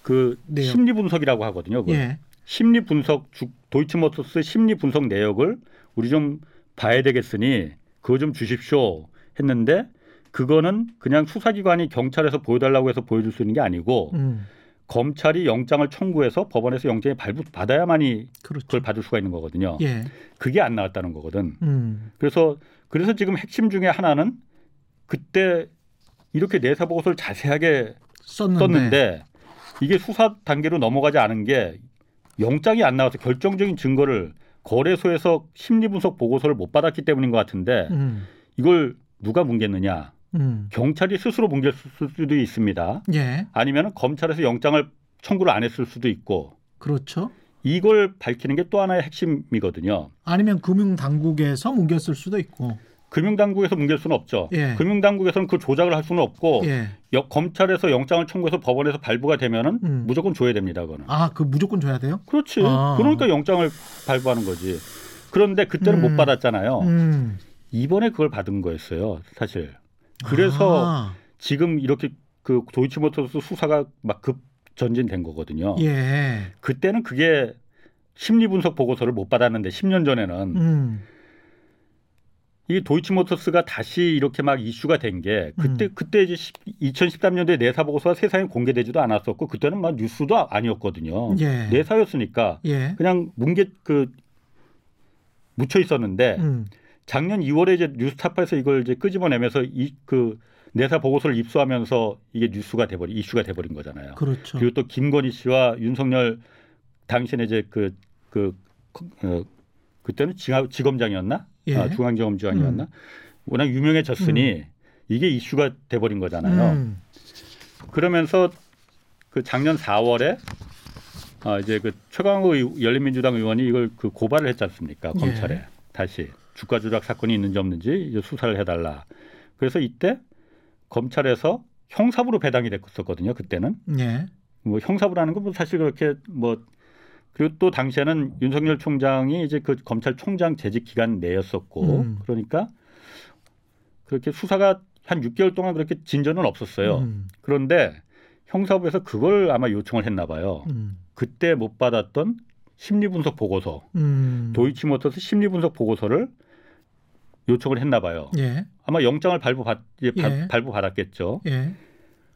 [SPEAKER 3] 그
[SPEAKER 2] 내역.
[SPEAKER 3] 심리 분석이라고 하거든요.
[SPEAKER 2] 예,
[SPEAKER 3] 심리 분석 주, 도이치모터스 심리 분석 내역을 우리 좀 봐야 되겠으니 그거 좀 주십시오 했는데 그거는 그냥 수사기관이 경찰에서 보여달라고 해서 보여줄 수 있는 게 아니고
[SPEAKER 2] 음,
[SPEAKER 3] 검찰이 영장을 청구해서 법원에서 영장이 발부 받아야만이
[SPEAKER 2] 그렇죠.
[SPEAKER 3] 그걸 받을 수가 있는 거거든요.
[SPEAKER 2] 예,
[SPEAKER 3] 그게 안 나왔다는 거거든.
[SPEAKER 2] 음,
[SPEAKER 3] 그래서 그래서 지금 핵심 중에 하나는 그때 이렇게 내사 보고서를 자세하게
[SPEAKER 2] 썼는데,
[SPEAKER 3] 썼는데 이게 수사 단계로 넘어가지 않은 게 영장이 안 나와서 결정적인 증거를 거래소에서 심리 분석 보고서를 못 받았기 때문인 것 같은데
[SPEAKER 2] 음,
[SPEAKER 3] 이걸 누가 뭉갰느냐?
[SPEAKER 2] 음,
[SPEAKER 3] 경찰이 스스로 뭉갤 수도 있습니다.
[SPEAKER 2] 예,
[SPEAKER 3] 아니면 검찰에서 영장을 청구를 안 했을 수도 있고
[SPEAKER 2] 그렇죠.
[SPEAKER 3] 이걸 밝히는 게 또 하나의 핵심이거든요.
[SPEAKER 2] 아니면 금융 당국에서 뭉겼을 수도 있고,
[SPEAKER 3] 금융당국에서 뭉갤 수는 없죠.
[SPEAKER 2] 예.
[SPEAKER 3] 금융당국에서는 그 조작을 할 수는 없고
[SPEAKER 2] 예,
[SPEAKER 3] 여- 검찰에서 영장을 청구해서 법원에서 발부가 되면은
[SPEAKER 2] 음.
[SPEAKER 3] 무조건 줘야 됩니다. 그거는.
[SPEAKER 2] 아, 그 무조건 줘야 돼요?
[SPEAKER 3] 그렇지.
[SPEAKER 2] 아.
[SPEAKER 3] 그러니까 영장을 발부하는 거지. 그런데 그때는
[SPEAKER 2] 음.
[SPEAKER 3] 못 받았잖아요.
[SPEAKER 2] 음,
[SPEAKER 3] 이번에 그걸 받은 거였어요, 사실. 그래서
[SPEAKER 2] 아,
[SPEAKER 3] 지금 이렇게 그 도이치모터스 수사가 막 급 전진된 거거든요.
[SPEAKER 2] 예,
[SPEAKER 3] 그때는 그게 심리 분석 보고서를 못 받았는데 10년 전에는
[SPEAKER 2] 음,
[SPEAKER 3] 이 도이치모터스가 다시 이렇게 막 이슈가 된 게 그때
[SPEAKER 2] 음.
[SPEAKER 3] 그때 이제 2013년도에 내사 보고서가 세상에 공개되지도 않았었고 그때는 막 뉴스도 아니었거든요.
[SPEAKER 2] 예,
[SPEAKER 3] 내사였으니까
[SPEAKER 2] 예,
[SPEAKER 3] 그냥 뭉개 그 묻혀 있었는데
[SPEAKER 2] 음,
[SPEAKER 3] 작년 2월에 이제 뉴스타파에서 이걸 이제 끄집어내면서 이 그 내사 보고서를 입수하면서 이게 뉴스가 돼버린 이슈가 돼버린 거잖아요.
[SPEAKER 2] 그렇죠.
[SPEAKER 3] 그리고 또 김건희 씨와 윤석열 당신의 이제 그그 어, 그때는 지검장이었나?
[SPEAKER 2] 예.
[SPEAKER 3] 아, 중앙지검장이었나? 워낙 유명해졌으니 이게 이슈가 돼버린 거잖아요.
[SPEAKER 2] 음,
[SPEAKER 3] 그러면서 그 작년 4월에 아 이제 그 최강호 의- 열린민주당 의원이 이걸 그 고발을 했지 않습니까 검찰에
[SPEAKER 2] 예.
[SPEAKER 3] 다시 주가 조작 사건이 있는지 없는지 이제 수사를 해달라. 그래서 이때 검찰에서 형사부로 배당이 됐었거든요. 그때는
[SPEAKER 2] 예,
[SPEAKER 3] 뭐 형사부라는 건뭐 사실 그렇게 뭐 그리고 또 당시에는 윤석열 총장이 이제 그 검찰총장 재직 기간 내였었고
[SPEAKER 2] 음.
[SPEAKER 3] 그러니까 그렇게 수사가 한 6개월 동안 그렇게 진전은 없었어요.
[SPEAKER 2] 음,
[SPEAKER 3] 그런데 형사부에서 그걸 아마 요청을 했나 봐요.
[SPEAKER 2] 음,
[SPEAKER 3] 그때 못 받았던 심리 분석 보고서,
[SPEAKER 2] 음,
[SPEAKER 3] 도이치모터스 심리 분석 보고서를 요청을 했나 봐요.
[SPEAKER 2] 예,
[SPEAKER 3] 아마 영장을 발부 받 예, 발-
[SPEAKER 2] 예.
[SPEAKER 3] 발부 받았겠죠.
[SPEAKER 2] 예,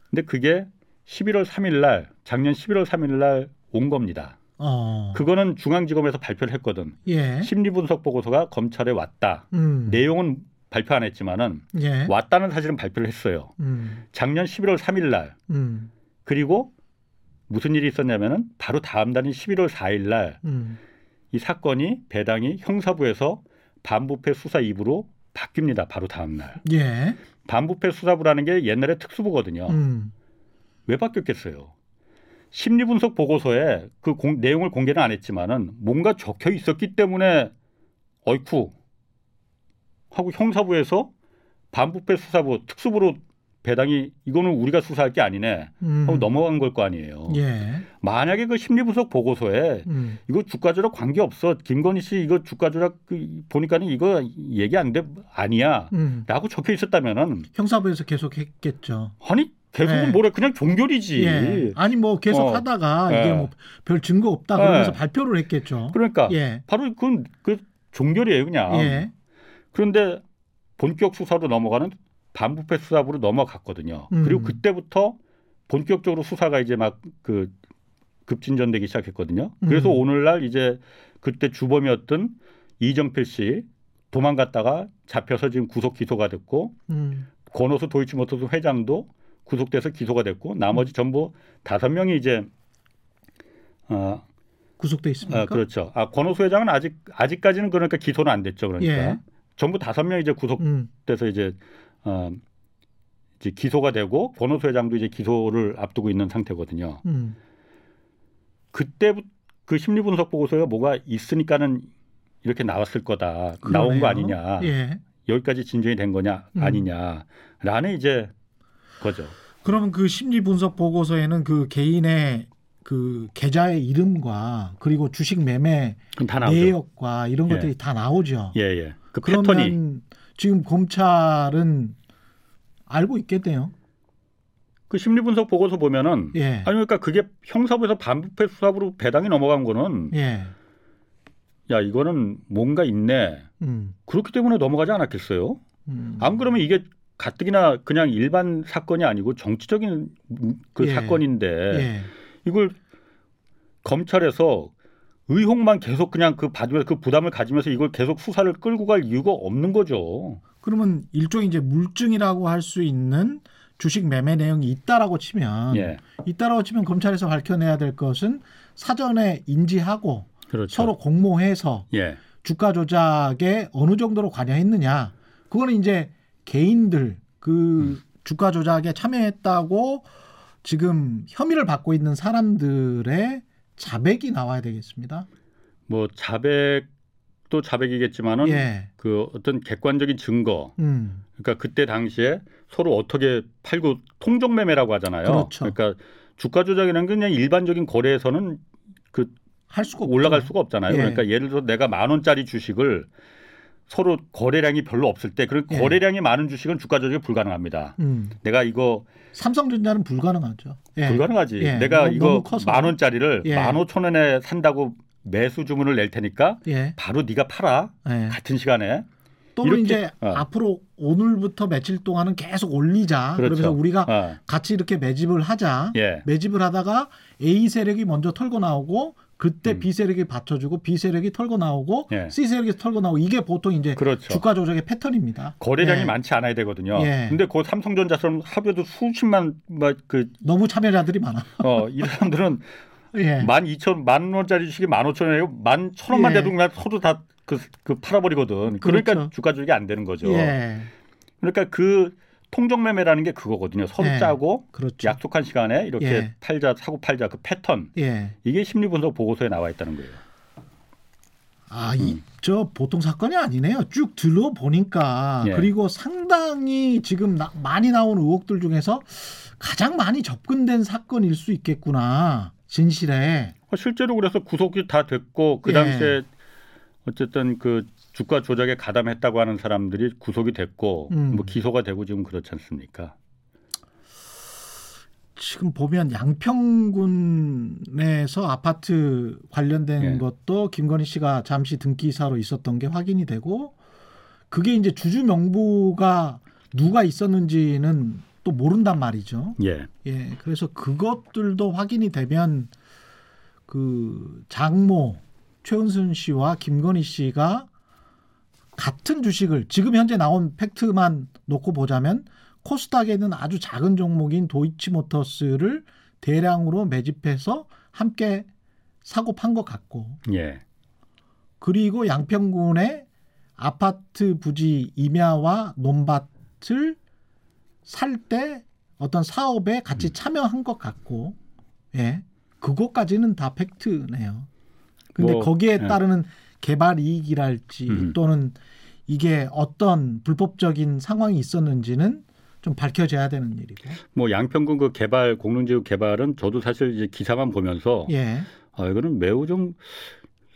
[SPEAKER 3] 근데 그게 11월 3일 날 작년 11월 3일 날 온 겁니다.
[SPEAKER 2] 어.
[SPEAKER 3] 그거는 중앙지검에서 발표를 했거든.
[SPEAKER 2] 예.
[SPEAKER 3] 심리 분석 보고서가 검찰에 왔다.
[SPEAKER 2] 음.
[SPEAKER 3] 내용은 발표 안 했지만은
[SPEAKER 2] 예.
[SPEAKER 3] 왔다는 사실은 발표를 했어요.
[SPEAKER 2] 음.
[SPEAKER 3] 작년 11월 3일 날
[SPEAKER 2] 음.
[SPEAKER 3] 그리고 무슨 일이 있었냐면은 바로 다음 달인 11월 4일 날이
[SPEAKER 2] 음.
[SPEAKER 3] 사건이 배당이 형사부에서 반부패 수사 2부로 바뀝니다. 바로 다음 날.
[SPEAKER 2] 예.
[SPEAKER 3] 반부패 수사부라는 게 옛날에 특수부거든요.
[SPEAKER 2] 음.
[SPEAKER 3] 왜 바뀌었겠어요? 심리 분석 보고서에 그 공- 내용을 공개는 안 했지만은 뭔가 적혀 있었기 때문에 어이쿠 하고 형사부에서 반부패 수사부 특수부로 배당이 이거는 우리가 수사할 게 아니네
[SPEAKER 2] 음.
[SPEAKER 3] 하고 넘어간 걸 거 아니에요.
[SPEAKER 2] 예.
[SPEAKER 3] 만약에 그 심리 분석 보고서에
[SPEAKER 2] 음.
[SPEAKER 3] 이거 주가 조작 관계 없어 김건희 씨 이거 주가 조작 그 보니까는 이거 얘기 안 돼 아니야라고
[SPEAKER 2] 음.
[SPEAKER 3] 적혀 있었다면은
[SPEAKER 2] 형사부에서 계속 했겠죠.
[SPEAKER 3] 아니 계속은
[SPEAKER 2] 네.
[SPEAKER 3] 뭐래 그냥 종결이지.
[SPEAKER 2] 예. 아니 뭐 계속
[SPEAKER 3] 어.
[SPEAKER 2] 하다가
[SPEAKER 3] 예.
[SPEAKER 2] 이게 뭐 별 증거 없다 그러면서
[SPEAKER 3] 예.
[SPEAKER 2] 발표를 했겠죠.
[SPEAKER 3] 그러니까
[SPEAKER 2] 예.
[SPEAKER 3] 바로 그건 그 종결이에요 그냥.
[SPEAKER 2] 예.
[SPEAKER 3] 그런데 본격 수사로 넘어가는 반부패 수사부로 넘어갔거든요.
[SPEAKER 2] 음.
[SPEAKER 3] 그리고 그때부터 본격적으로 수사가 이제 막 그 급진전되기 시작했거든요. 그래서
[SPEAKER 2] 음.
[SPEAKER 3] 오늘날 이제 그때 주범이었던 이정필 씨 도망갔다가 잡혀서 지금 구속 기소가 됐고
[SPEAKER 2] 음.
[SPEAKER 3] 권오수 도이치모터스 회장도 구속돼서 기소가 됐고 나머지
[SPEAKER 2] 음.
[SPEAKER 3] 전부 다섯 명이 이제 어,
[SPEAKER 2] 구속돼 있습니까?
[SPEAKER 3] 아, 그렇죠. 아, 권오수 회장은 아직 아직까지는 그러니까 기소는 안 됐죠. 그러니까
[SPEAKER 2] 예.
[SPEAKER 3] 전부 다섯 명 이제 구속돼서
[SPEAKER 2] 음.
[SPEAKER 3] 이제 어, 이제 기소가 되고 권오수 회장도 이제 기소를 앞두고 있는 상태거든요.
[SPEAKER 2] 음.
[SPEAKER 3] 그때부터 그 심리 분석 보고서가 뭐가 있으니까는 이렇게 나왔을 거다. 나온 거
[SPEAKER 2] 그러네요.
[SPEAKER 3] 아니냐.
[SPEAKER 2] 예.
[SPEAKER 3] 여기까지 진전이 된 거냐
[SPEAKER 2] 음.
[SPEAKER 3] 아니냐라는 이제 거죠.
[SPEAKER 2] 그러면 그 심리 분석 보고서에는 그 개인의 그 계좌의 이름과 그리고 주식 매매. 내역과 이런
[SPEAKER 3] 예.
[SPEAKER 2] 것들이 다 나오죠.
[SPEAKER 3] 예, 예. 그 패턴이
[SPEAKER 2] 지금 검찰은 알고 있겠네요.
[SPEAKER 3] 그 심리 분석 보고서 보면은
[SPEAKER 2] 예.
[SPEAKER 3] 아니 그러니까 그게 형사부에서 반부패 수사부로 배당이 넘어간 거는
[SPEAKER 2] 예.
[SPEAKER 3] 야 이거는 뭔가 있네.
[SPEAKER 2] 음.
[SPEAKER 3] 그렇기 때문에 넘어가지 않았겠어요?
[SPEAKER 2] 음.
[SPEAKER 3] 안 그러면 이게 가뜩이나 그냥 일반 사건이 아니고 정치적인 그
[SPEAKER 2] 예.
[SPEAKER 3] 사건인데
[SPEAKER 2] 예.
[SPEAKER 3] 이걸 검찰에서 의혹만 계속 그냥 그 받으면서 그 부담을 가지면서 이걸 계속 수사를 끌고 갈 이유가 없는 거죠.
[SPEAKER 2] 그러면 일종의 이제 물증이라고 할 수 있는 주식 매매 내용이 있다라고 치면
[SPEAKER 3] 예,
[SPEAKER 2] 있다라고 치면 검찰에서 밝혀내야 될 것은 사전에 인지하고
[SPEAKER 3] 그렇죠.
[SPEAKER 2] 서로 공모해서
[SPEAKER 3] 예,
[SPEAKER 2] 주가 조작에 어느 정도로 관여했느냐 그거는 이제 개인들 그
[SPEAKER 3] 음.
[SPEAKER 2] 주가 조작에 참여했다고 지금 혐의를 받고 있는 사람들의 자백이 나와야 되겠습니다.
[SPEAKER 3] 뭐 자백도 자백이겠지만은
[SPEAKER 2] 예.
[SPEAKER 3] 그 어떤 객관적인 증거,
[SPEAKER 2] 음.
[SPEAKER 3] 그러니까 그때 당시에 서로 어떻게 팔고 통정 매매라고 하잖아요.
[SPEAKER 2] 그렇죠.
[SPEAKER 3] 러니까 주가 조작이라는 게 그냥 일반적인 거래에서는
[SPEAKER 2] 할 수가.
[SPEAKER 3] 올라갈 수가 없잖아요.
[SPEAKER 2] 예.
[SPEAKER 3] 그러니까 예를 들어 내가 만 원짜리 주식을 서로 거래량이 별로 없을 때, 그런
[SPEAKER 2] 예.
[SPEAKER 3] 거래량이 많은 주식은 주가 조작이 불가능합니다.
[SPEAKER 2] 음.
[SPEAKER 3] 내가 이거
[SPEAKER 2] 삼성전자는 불가능하죠. 예.
[SPEAKER 3] 불가능하지.
[SPEAKER 2] 예.
[SPEAKER 3] 내가
[SPEAKER 2] 너무-
[SPEAKER 3] 이거
[SPEAKER 2] 너무.
[SPEAKER 3] 만 원짜리를
[SPEAKER 2] 예.
[SPEAKER 3] 만 오천 원에 산다고 매수 주문을 낼 테니까
[SPEAKER 2] 예.
[SPEAKER 3] 바로 네가 팔아
[SPEAKER 2] 예.
[SPEAKER 3] 같은 시간에
[SPEAKER 2] 또는
[SPEAKER 3] 이렇게-
[SPEAKER 2] 이제
[SPEAKER 3] 어.
[SPEAKER 2] 앞으로 오늘부터 며칠 동안은 계속 올리자.
[SPEAKER 3] 그렇죠.
[SPEAKER 2] 그러면서 우리가
[SPEAKER 3] 어,
[SPEAKER 2] 같이 이렇게 매집을 하자.
[SPEAKER 3] 예
[SPEAKER 2] 매집을 하다가 A 세력이 먼저 털고 나오고 그때
[SPEAKER 3] 음.
[SPEAKER 2] B 세력이 받쳐주고 B 세력이 털고 나오고
[SPEAKER 3] 예.
[SPEAKER 2] C 세력이 털고 나오고 이게 보통 이제
[SPEAKER 3] 그렇죠.
[SPEAKER 2] 주가 조작의 패턴입니다.
[SPEAKER 3] 거래량이
[SPEAKER 2] 예.
[SPEAKER 3] 많지 않아야 되거든요.
[SPEAKER 2] 예.
[SPEAKER 3] 근데 그 삼성전자처럼 하루에도 수십만 뭐그
[SPEAKER 2] 너무 참여자들이 많아.
[SPEAKER 3] 어, 이 사람들은
[SPEAKER 2] 예.
[SPEAKER 3] 만 이천 만 원짜리 주식이 만 오천 원이고 만 천 원만
[SPEAKER 2] 예.
[SPEAKER 3] 돼도 그냥 서로 다그 그 팔아버리거든. 그러니까
[SPEAKER 2] 그렇죠.
[SPEAKER 3] 주가 조작이 안 되는 거죠.
[SPEAKER 2] 예.
[SPEAKER 3] 그러니까 그 통정 매매라는 게 그거거든요. 서로
[SPEAKER 2] 예.
[SPEAKER 3] 짜고
[SPEAKER 2] 그렇죠.
[SPEAKER 3] 약속한 시간에 이렇게
[SPEAKER 2] 예.
[SPEAKER 3] 팔자 사고 팔자 그 패턴
[SPEAKER 2] 예.
[SPEAKER 3] 이게 심리 분석 보고서에 나와 있다는 거예요.
[SPEAKER 2] 아,
[SPEAKER 3] 음.
[SPEAKER 2] 이저 보통 사건이 아니네요. 쭉 들어 보니까
[SPEAKER 3] 예.
[SPEAKER 2] 그리고 상당히 지금 나- 많이 나온 의혹들 중에서 가장 많이 접근된 사건일 수 있겠구나. 진실에.
[SPEAKER 3] 어, 실제로 그래서 구속이 다 됐고 그
[SPEAKER 2] 예.
[SPEAKER 3] 당시에 어쨌든 그 주가 조작에 가담했다고 하는 사람들이 구속이 됐고
[SPEAKER 2] 음.
[SPEAKER 3] 뭐 기소가 되고 지금 그렇지 않습니까?
[SPEAKER 2] 지금 보면 양평군에서 아파트 관련된
[SPEAKER 3] 예.
[SPEAKER 2] 것도 김건희 씨가 잠시 등기사로 있었던 게 확인이 되고 그게 이제 주주 명부가 누가 있었는지는 또 모른단 말이죠.
[SPEAKER 3] 예.
[SPEAKER 2] 예, 그래서 그것들도 확인이 되면 그 장모 최은순 씨와 김건희 씨가 같은 주식을 지금 현재 나온 팩트만 놓고 보자면 코스닥에는 아주 작은 종목인 도이치모터스를 대량으로 매집해서 함께 사고 판 것 같고
[SPEAKER 3] 예.
[SPEAKER 2] 그리고 양평군의 아파트 부지 임야와 논밭을 살 때 어떤 사업에 같이 참여한 것 같고, 예, 그것까지는 다 팩트네요. 근데
[SPEAKER 3] 뭐,
[SPEAKER 2] 거기에
[SPEAKER 3] 예.
[SPEAKER 2] 따르는 개발 이익이랄지
[SPEAKER 3] 음.
[SPEAKER 2] 또는 이게 어떤 불법적인 상황이 있었는지는 좀 밝혀져야 되는 일이고,
[SPEAKER 3] 뭐 양평군 그 개발 공릉지구 개발은 저도 사실 이제 기사만 보면서
[SPEAKER 2] 예,
[SPEAKER 3] 아 이거는 매우 좀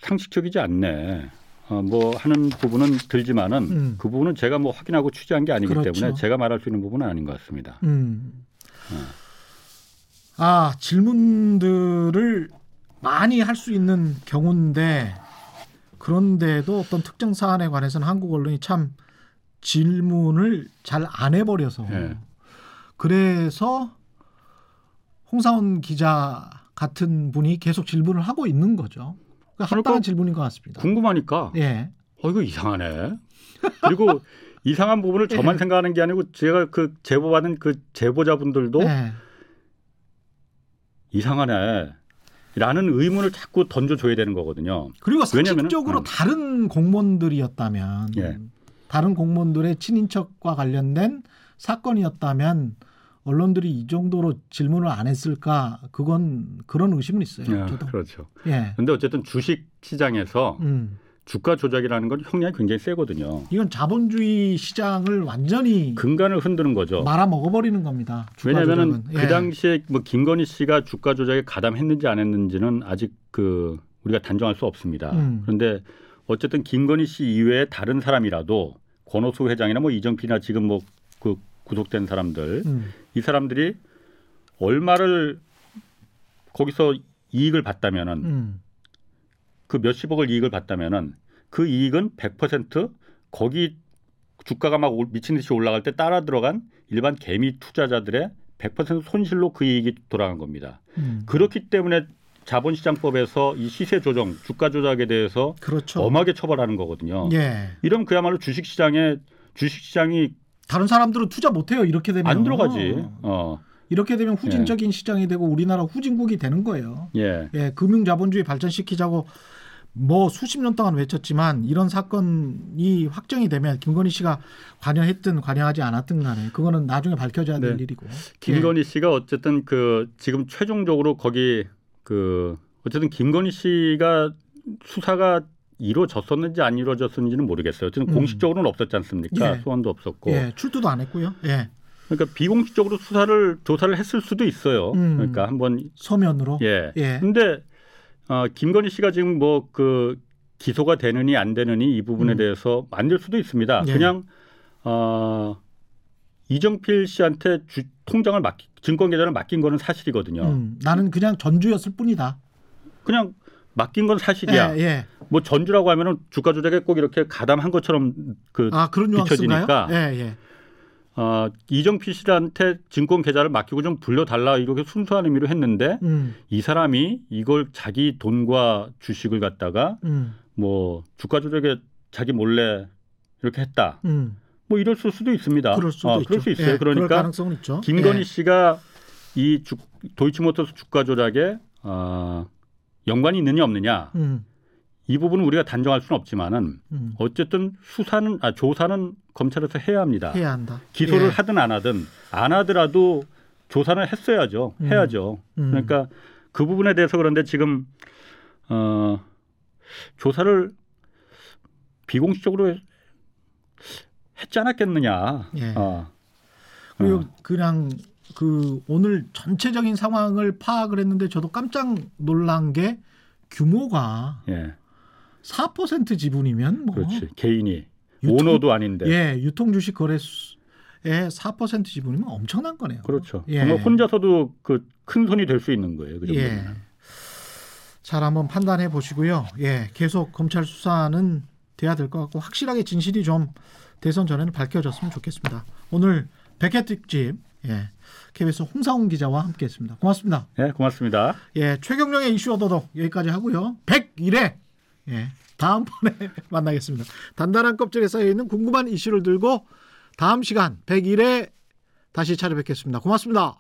[SPEAKER 3] 상식적이지 않네. 어, 뭐 하는 부분은 들지만은
[SPEAKER 2] 음.
[SPEAKER 3] 그 부분은 제가 뭐 확인하고 취재한 게 아니기
[SPEAKER 2] 그렇죠.
[SPEAKER 3] 때문에 제가 말할 수 있는 부분은 아닌 것 같습니다.
[SPEAKER 2] 음. 아, 질문들을 많이 할 수 있는 경우인데 그런데도 어떤 특정 사안에 관해서는 한국 언론이 참 질문을 잘 안 해버려서
[SPEAKER 3] 예.
[SPEAKER 2] 그래서 홍사원 기자 같은 분이 계속 질문을 하고 있는 거죠. 그러니까 합당한
[SPEAKER 3] 그러니까
[SPEAKER 2] 질문인 것 같습니다.
[SPEAKER 3] 궁금하니까
[SPEAKER 2] 예,
[SPEAKER 3] 어 이거 이상하네. 그리고 이상한 부분을 저만
[SPEAKER 2] 예.
[SPEAKER 3] 생각하는 게 아니고 제가 그 제보받은 그 제보자분들도
[SPEAKER 2] 예,
[SPEAKER 3] 이상하네. 라는 의문을 자꾸 던져줘야 되는 거거든요.
[SPEAKER 2] 그리고 상식적으로
[SPEAKER 3] 음.
[SPEAKER 2] 다른 공무원들이었다면
[SPEAKER 3] 예.
[SPEAKER 2] 다른 공무원들의 친인척과 관련된 사건이었다면 언론들이 이 정도로 질문을 안 했을까 그건 그런 의심은 있어요.
[SPEAKER 3] 예,
[SPEAKER 2] 저도.
[SPEAKER 3] 그렇죠.
[SPEAKER 2] 예.
[SPEAKER 3] 근데 어쨌든 주식 시장에서
[SPEAKER 2] 음.
[SPEAKER 3] 주가 조작이라는 건 형량이 굉장히 세거든요.
[SPEAKER 2] 이건 자본주의 시장을 완전히
[SPEAKER 3] 근간을 흔드는 거죠.
[SPEAKER 2] 말아 먹어버리는 겁니다.
[SPEAKER 3] 왜냐하면. 그
[SPEAKER 2] 예.
[SPEAKER 3] 당시에 뭐 김건희 씨가 주가 조작에 가담했는지 안 했는지는 아직 그 우리가 단정할 수 없습니다.
[SPEAKER 2] 음.
[SPEAKER 3] 그런데 어쨌든 김건희 씨 이외에 다른 사람이라도 권오수 회장이나 뭐 이정필이나 지금 뭐 그 구속된 사람들
[SPEAKER 2] 음.
[SPEAKER 3] 이 사람들이 얼마를 거기서 이익을 받다면은
[SPEAKER 2] 음.
[SPEAKER 3] 그 몇십억을 이익을 받다면은 그 이익은 100% 거기 주가가 막 올- 미친 듯이 올라갈 때 따라 들어간 일반 개미 투자자들의 100% 손실로 그 이익이 돌아간 겁니다.
[SPEAKER 2] 음.
[SPEAKER 3] 그렇기 때문에 자본시장법에서 이 시세 조정, 주가 조작에 대해서
[SPEAKER 2] 그렇죠.
[SPEAKER 3] 엄하게 처벌하는 거거든요.
[SPEAKER 2] 예.
[SPEAKER 3] 이러면 그야말로 주식시장에 주식시장이
[SPEAKER 2] 다른 사람들은 투자 못해요. 이렇게 되면
[SPEAKER 3] 안 들어가지. 어,
[SPEAKER 2] 이렇게 되면 후진적인 시장이 되고 우리나라 후진국이 되는 거예요.
[SPEAKER 3] 예,
[SPEAKER 2] 예, 금융 자본주의 발전시키자고 뭐 수십 년 동안 외쳤지만 이런 사건이 확정이 되면 김건희 씨가 관여했든 관여하지 않았든 간에 그거는 나중에 밝혀져야 될
[SPEAKER 3] 네.
[SPEAKER 2] 일이고.
[SPEAKER 3] 김건희 씨가 어쨌든 그 지금 최종적으로 거기 그 어쨌든 김건희 씨가 수사가 이루어졌었는지 안 이루어졌는지는 모르겠어요. 어쨌든
[SPEAKER 2] 음.
[SPEAKER 3] 공식적으로는 없었지 않습니까?
[SPEAKER 2] 예.
[SPEAKER 3] 소환도 없었고.
[SPEAKER 2] 예, 출두도 안 했고요. 예,
[SPEAKER 3] 그러니까 비공식적으로 수사를 조사를 했을 수도 있어요.
[SPEAKER 2] 음.
[SPEAKER 3] 그러니까 한번
[SPEAKER 2] 서면으로.
[SPEAKER 3] 예.
[SPEAKER 2] 예.
[SPEAKER 3] 근데 어, 김건희 씨가 지금 뭐 그 기소가 되느니 안 되느니 이 부분에
[SPEAKER 2] 음.
[SPEAKER 3] 대해서 안될 수도 있습니다.
[SPEAKER 2] 예.
[SPEAKER 3] 그냥 어, 이정필 씨한테 주, 통장을 맡기, 증권 계좌를 맡긴 거는 사실이거든요.
[SPEAKER 2] 음, 나는 그냥 전주였을 뿐이다.
[SPEAKER 3] 그냥 맡긴 건 사실이야.
[SPEAKER 2] 예, 예.
[SPEAKER 3] 뭐 전주라고 하면은 주가 조작에 꼭 이렇게 가담한 것처럼 그
[SPEAKER 2] 아 그런?
[SPEAKER 3] 비춰지니까.
[SPEAKER 2] 예, 예.
[SPEAKER 3] 어, 이정필 씨한테 증권 계좌를 맡기고 좀 불려달라 이렇게 순수한 의미로 했는데
[SPEAKER 2] 음,
[SPEAKER 3] 이 사람이 이걸 자기 돈과 주식을 갖다가
[SPEAKER 2] 음,
[SPEAKER 3] 뭐 주가 조작에 자기 몰래 이렇게 했다.
[SPEAKER 2] 음.
[SPEAKER 3] 뭐 이럴 수도 있습니다.
[SPEAKER 2] 그럴 수도
[SPEAKER 3] 어,
[SPEAKER 2] 있죠.
[SPEAKER 3] 그럴 수 있어요.
[SPEAKER 2] 예,
[SPEAKER 3] 그러니까. 김건희
[SPEAKER 2] 예.
[SPEAKER 3] 씨가 이 주, 도이치모터스 주가 조작에 어, 연관이 있느냐 없느냐
[SPEAKER 2] 음,
[SPEAKER 3] 이 부분은 우리가 단정할 수는 없지만은
[SPEAKER 2] 음.
[SPEAKER 3] 어쨌든 수사는 아 조사는 검찰에서 해야 합니다.
[SPEAKER 2] 해야 한다.
[SPEAKER 3] 기소를
[SPEAKER 2] 예.
[SPEAKER 3] 하든 안 하든 안 하더라도 조사는 했어야죠.
[SPEAKER 2] 음.
[SPEAKER 3] 해야죠.
[SPEAKER 2] 음.
[SPEAKER 3] 그러니까 그 부분에 대해서 그런데 지금 어 조사를 비공식적으로 했지 않았겠느냐.
[SPEAKER 2] 예.
[SPEAKER 3] 어.
[SPEAKER 2] 그리고
[SPEAKER 3] 어.
[SPEAKER 2] 그냥 그 오늘 전체적인 상황을 파악을 했는데 저도 깜짝 놀란 게 규모가
[SPEAKER 3] 예,
[SPEAKER 2] 4% 지분이면 뭐
[SPEAKER 3] 그렇지. 개인이
[SPEAKER 2] 유통-
[SPEAKER 3] 오너도 아닌데.
[SPEAKER 2] 예, 유통 주식 거래소의 4% 지분이면 엄청난 거네요.
[SPEAKER 3] 그렇죠.
[SPEAKER 2] 예.
[SPEAKER 3] 정말 혼자서도 그 큰 손이 될 수 있는 거예요. 그.
[SPEAKER 2] 예. 잘 한번 판단해 보시고요. 예, 계속 검찰 수사는 돼야 될 것 같고 확실하게 진실이 좀 대선 전에는 밝혀졌으면 좋겠습니다. 오늘 백회 특집 예. KBS 홍사훈 기자와 함께했습니다. 고맙습니다.
[SPEAKER 3] 네, 고맙습니다.
[SPEAKER 2] 예, 최경령의 이슈 얻어도 여기까지 하고요. 101회 예, 다음번에 만나겠습니다. 단단한 껍질에 쌓여 있는 궁금한 이슈를 들고 다음 시간 101회 다시 찾아뵙겠습니다. 고맙습니다.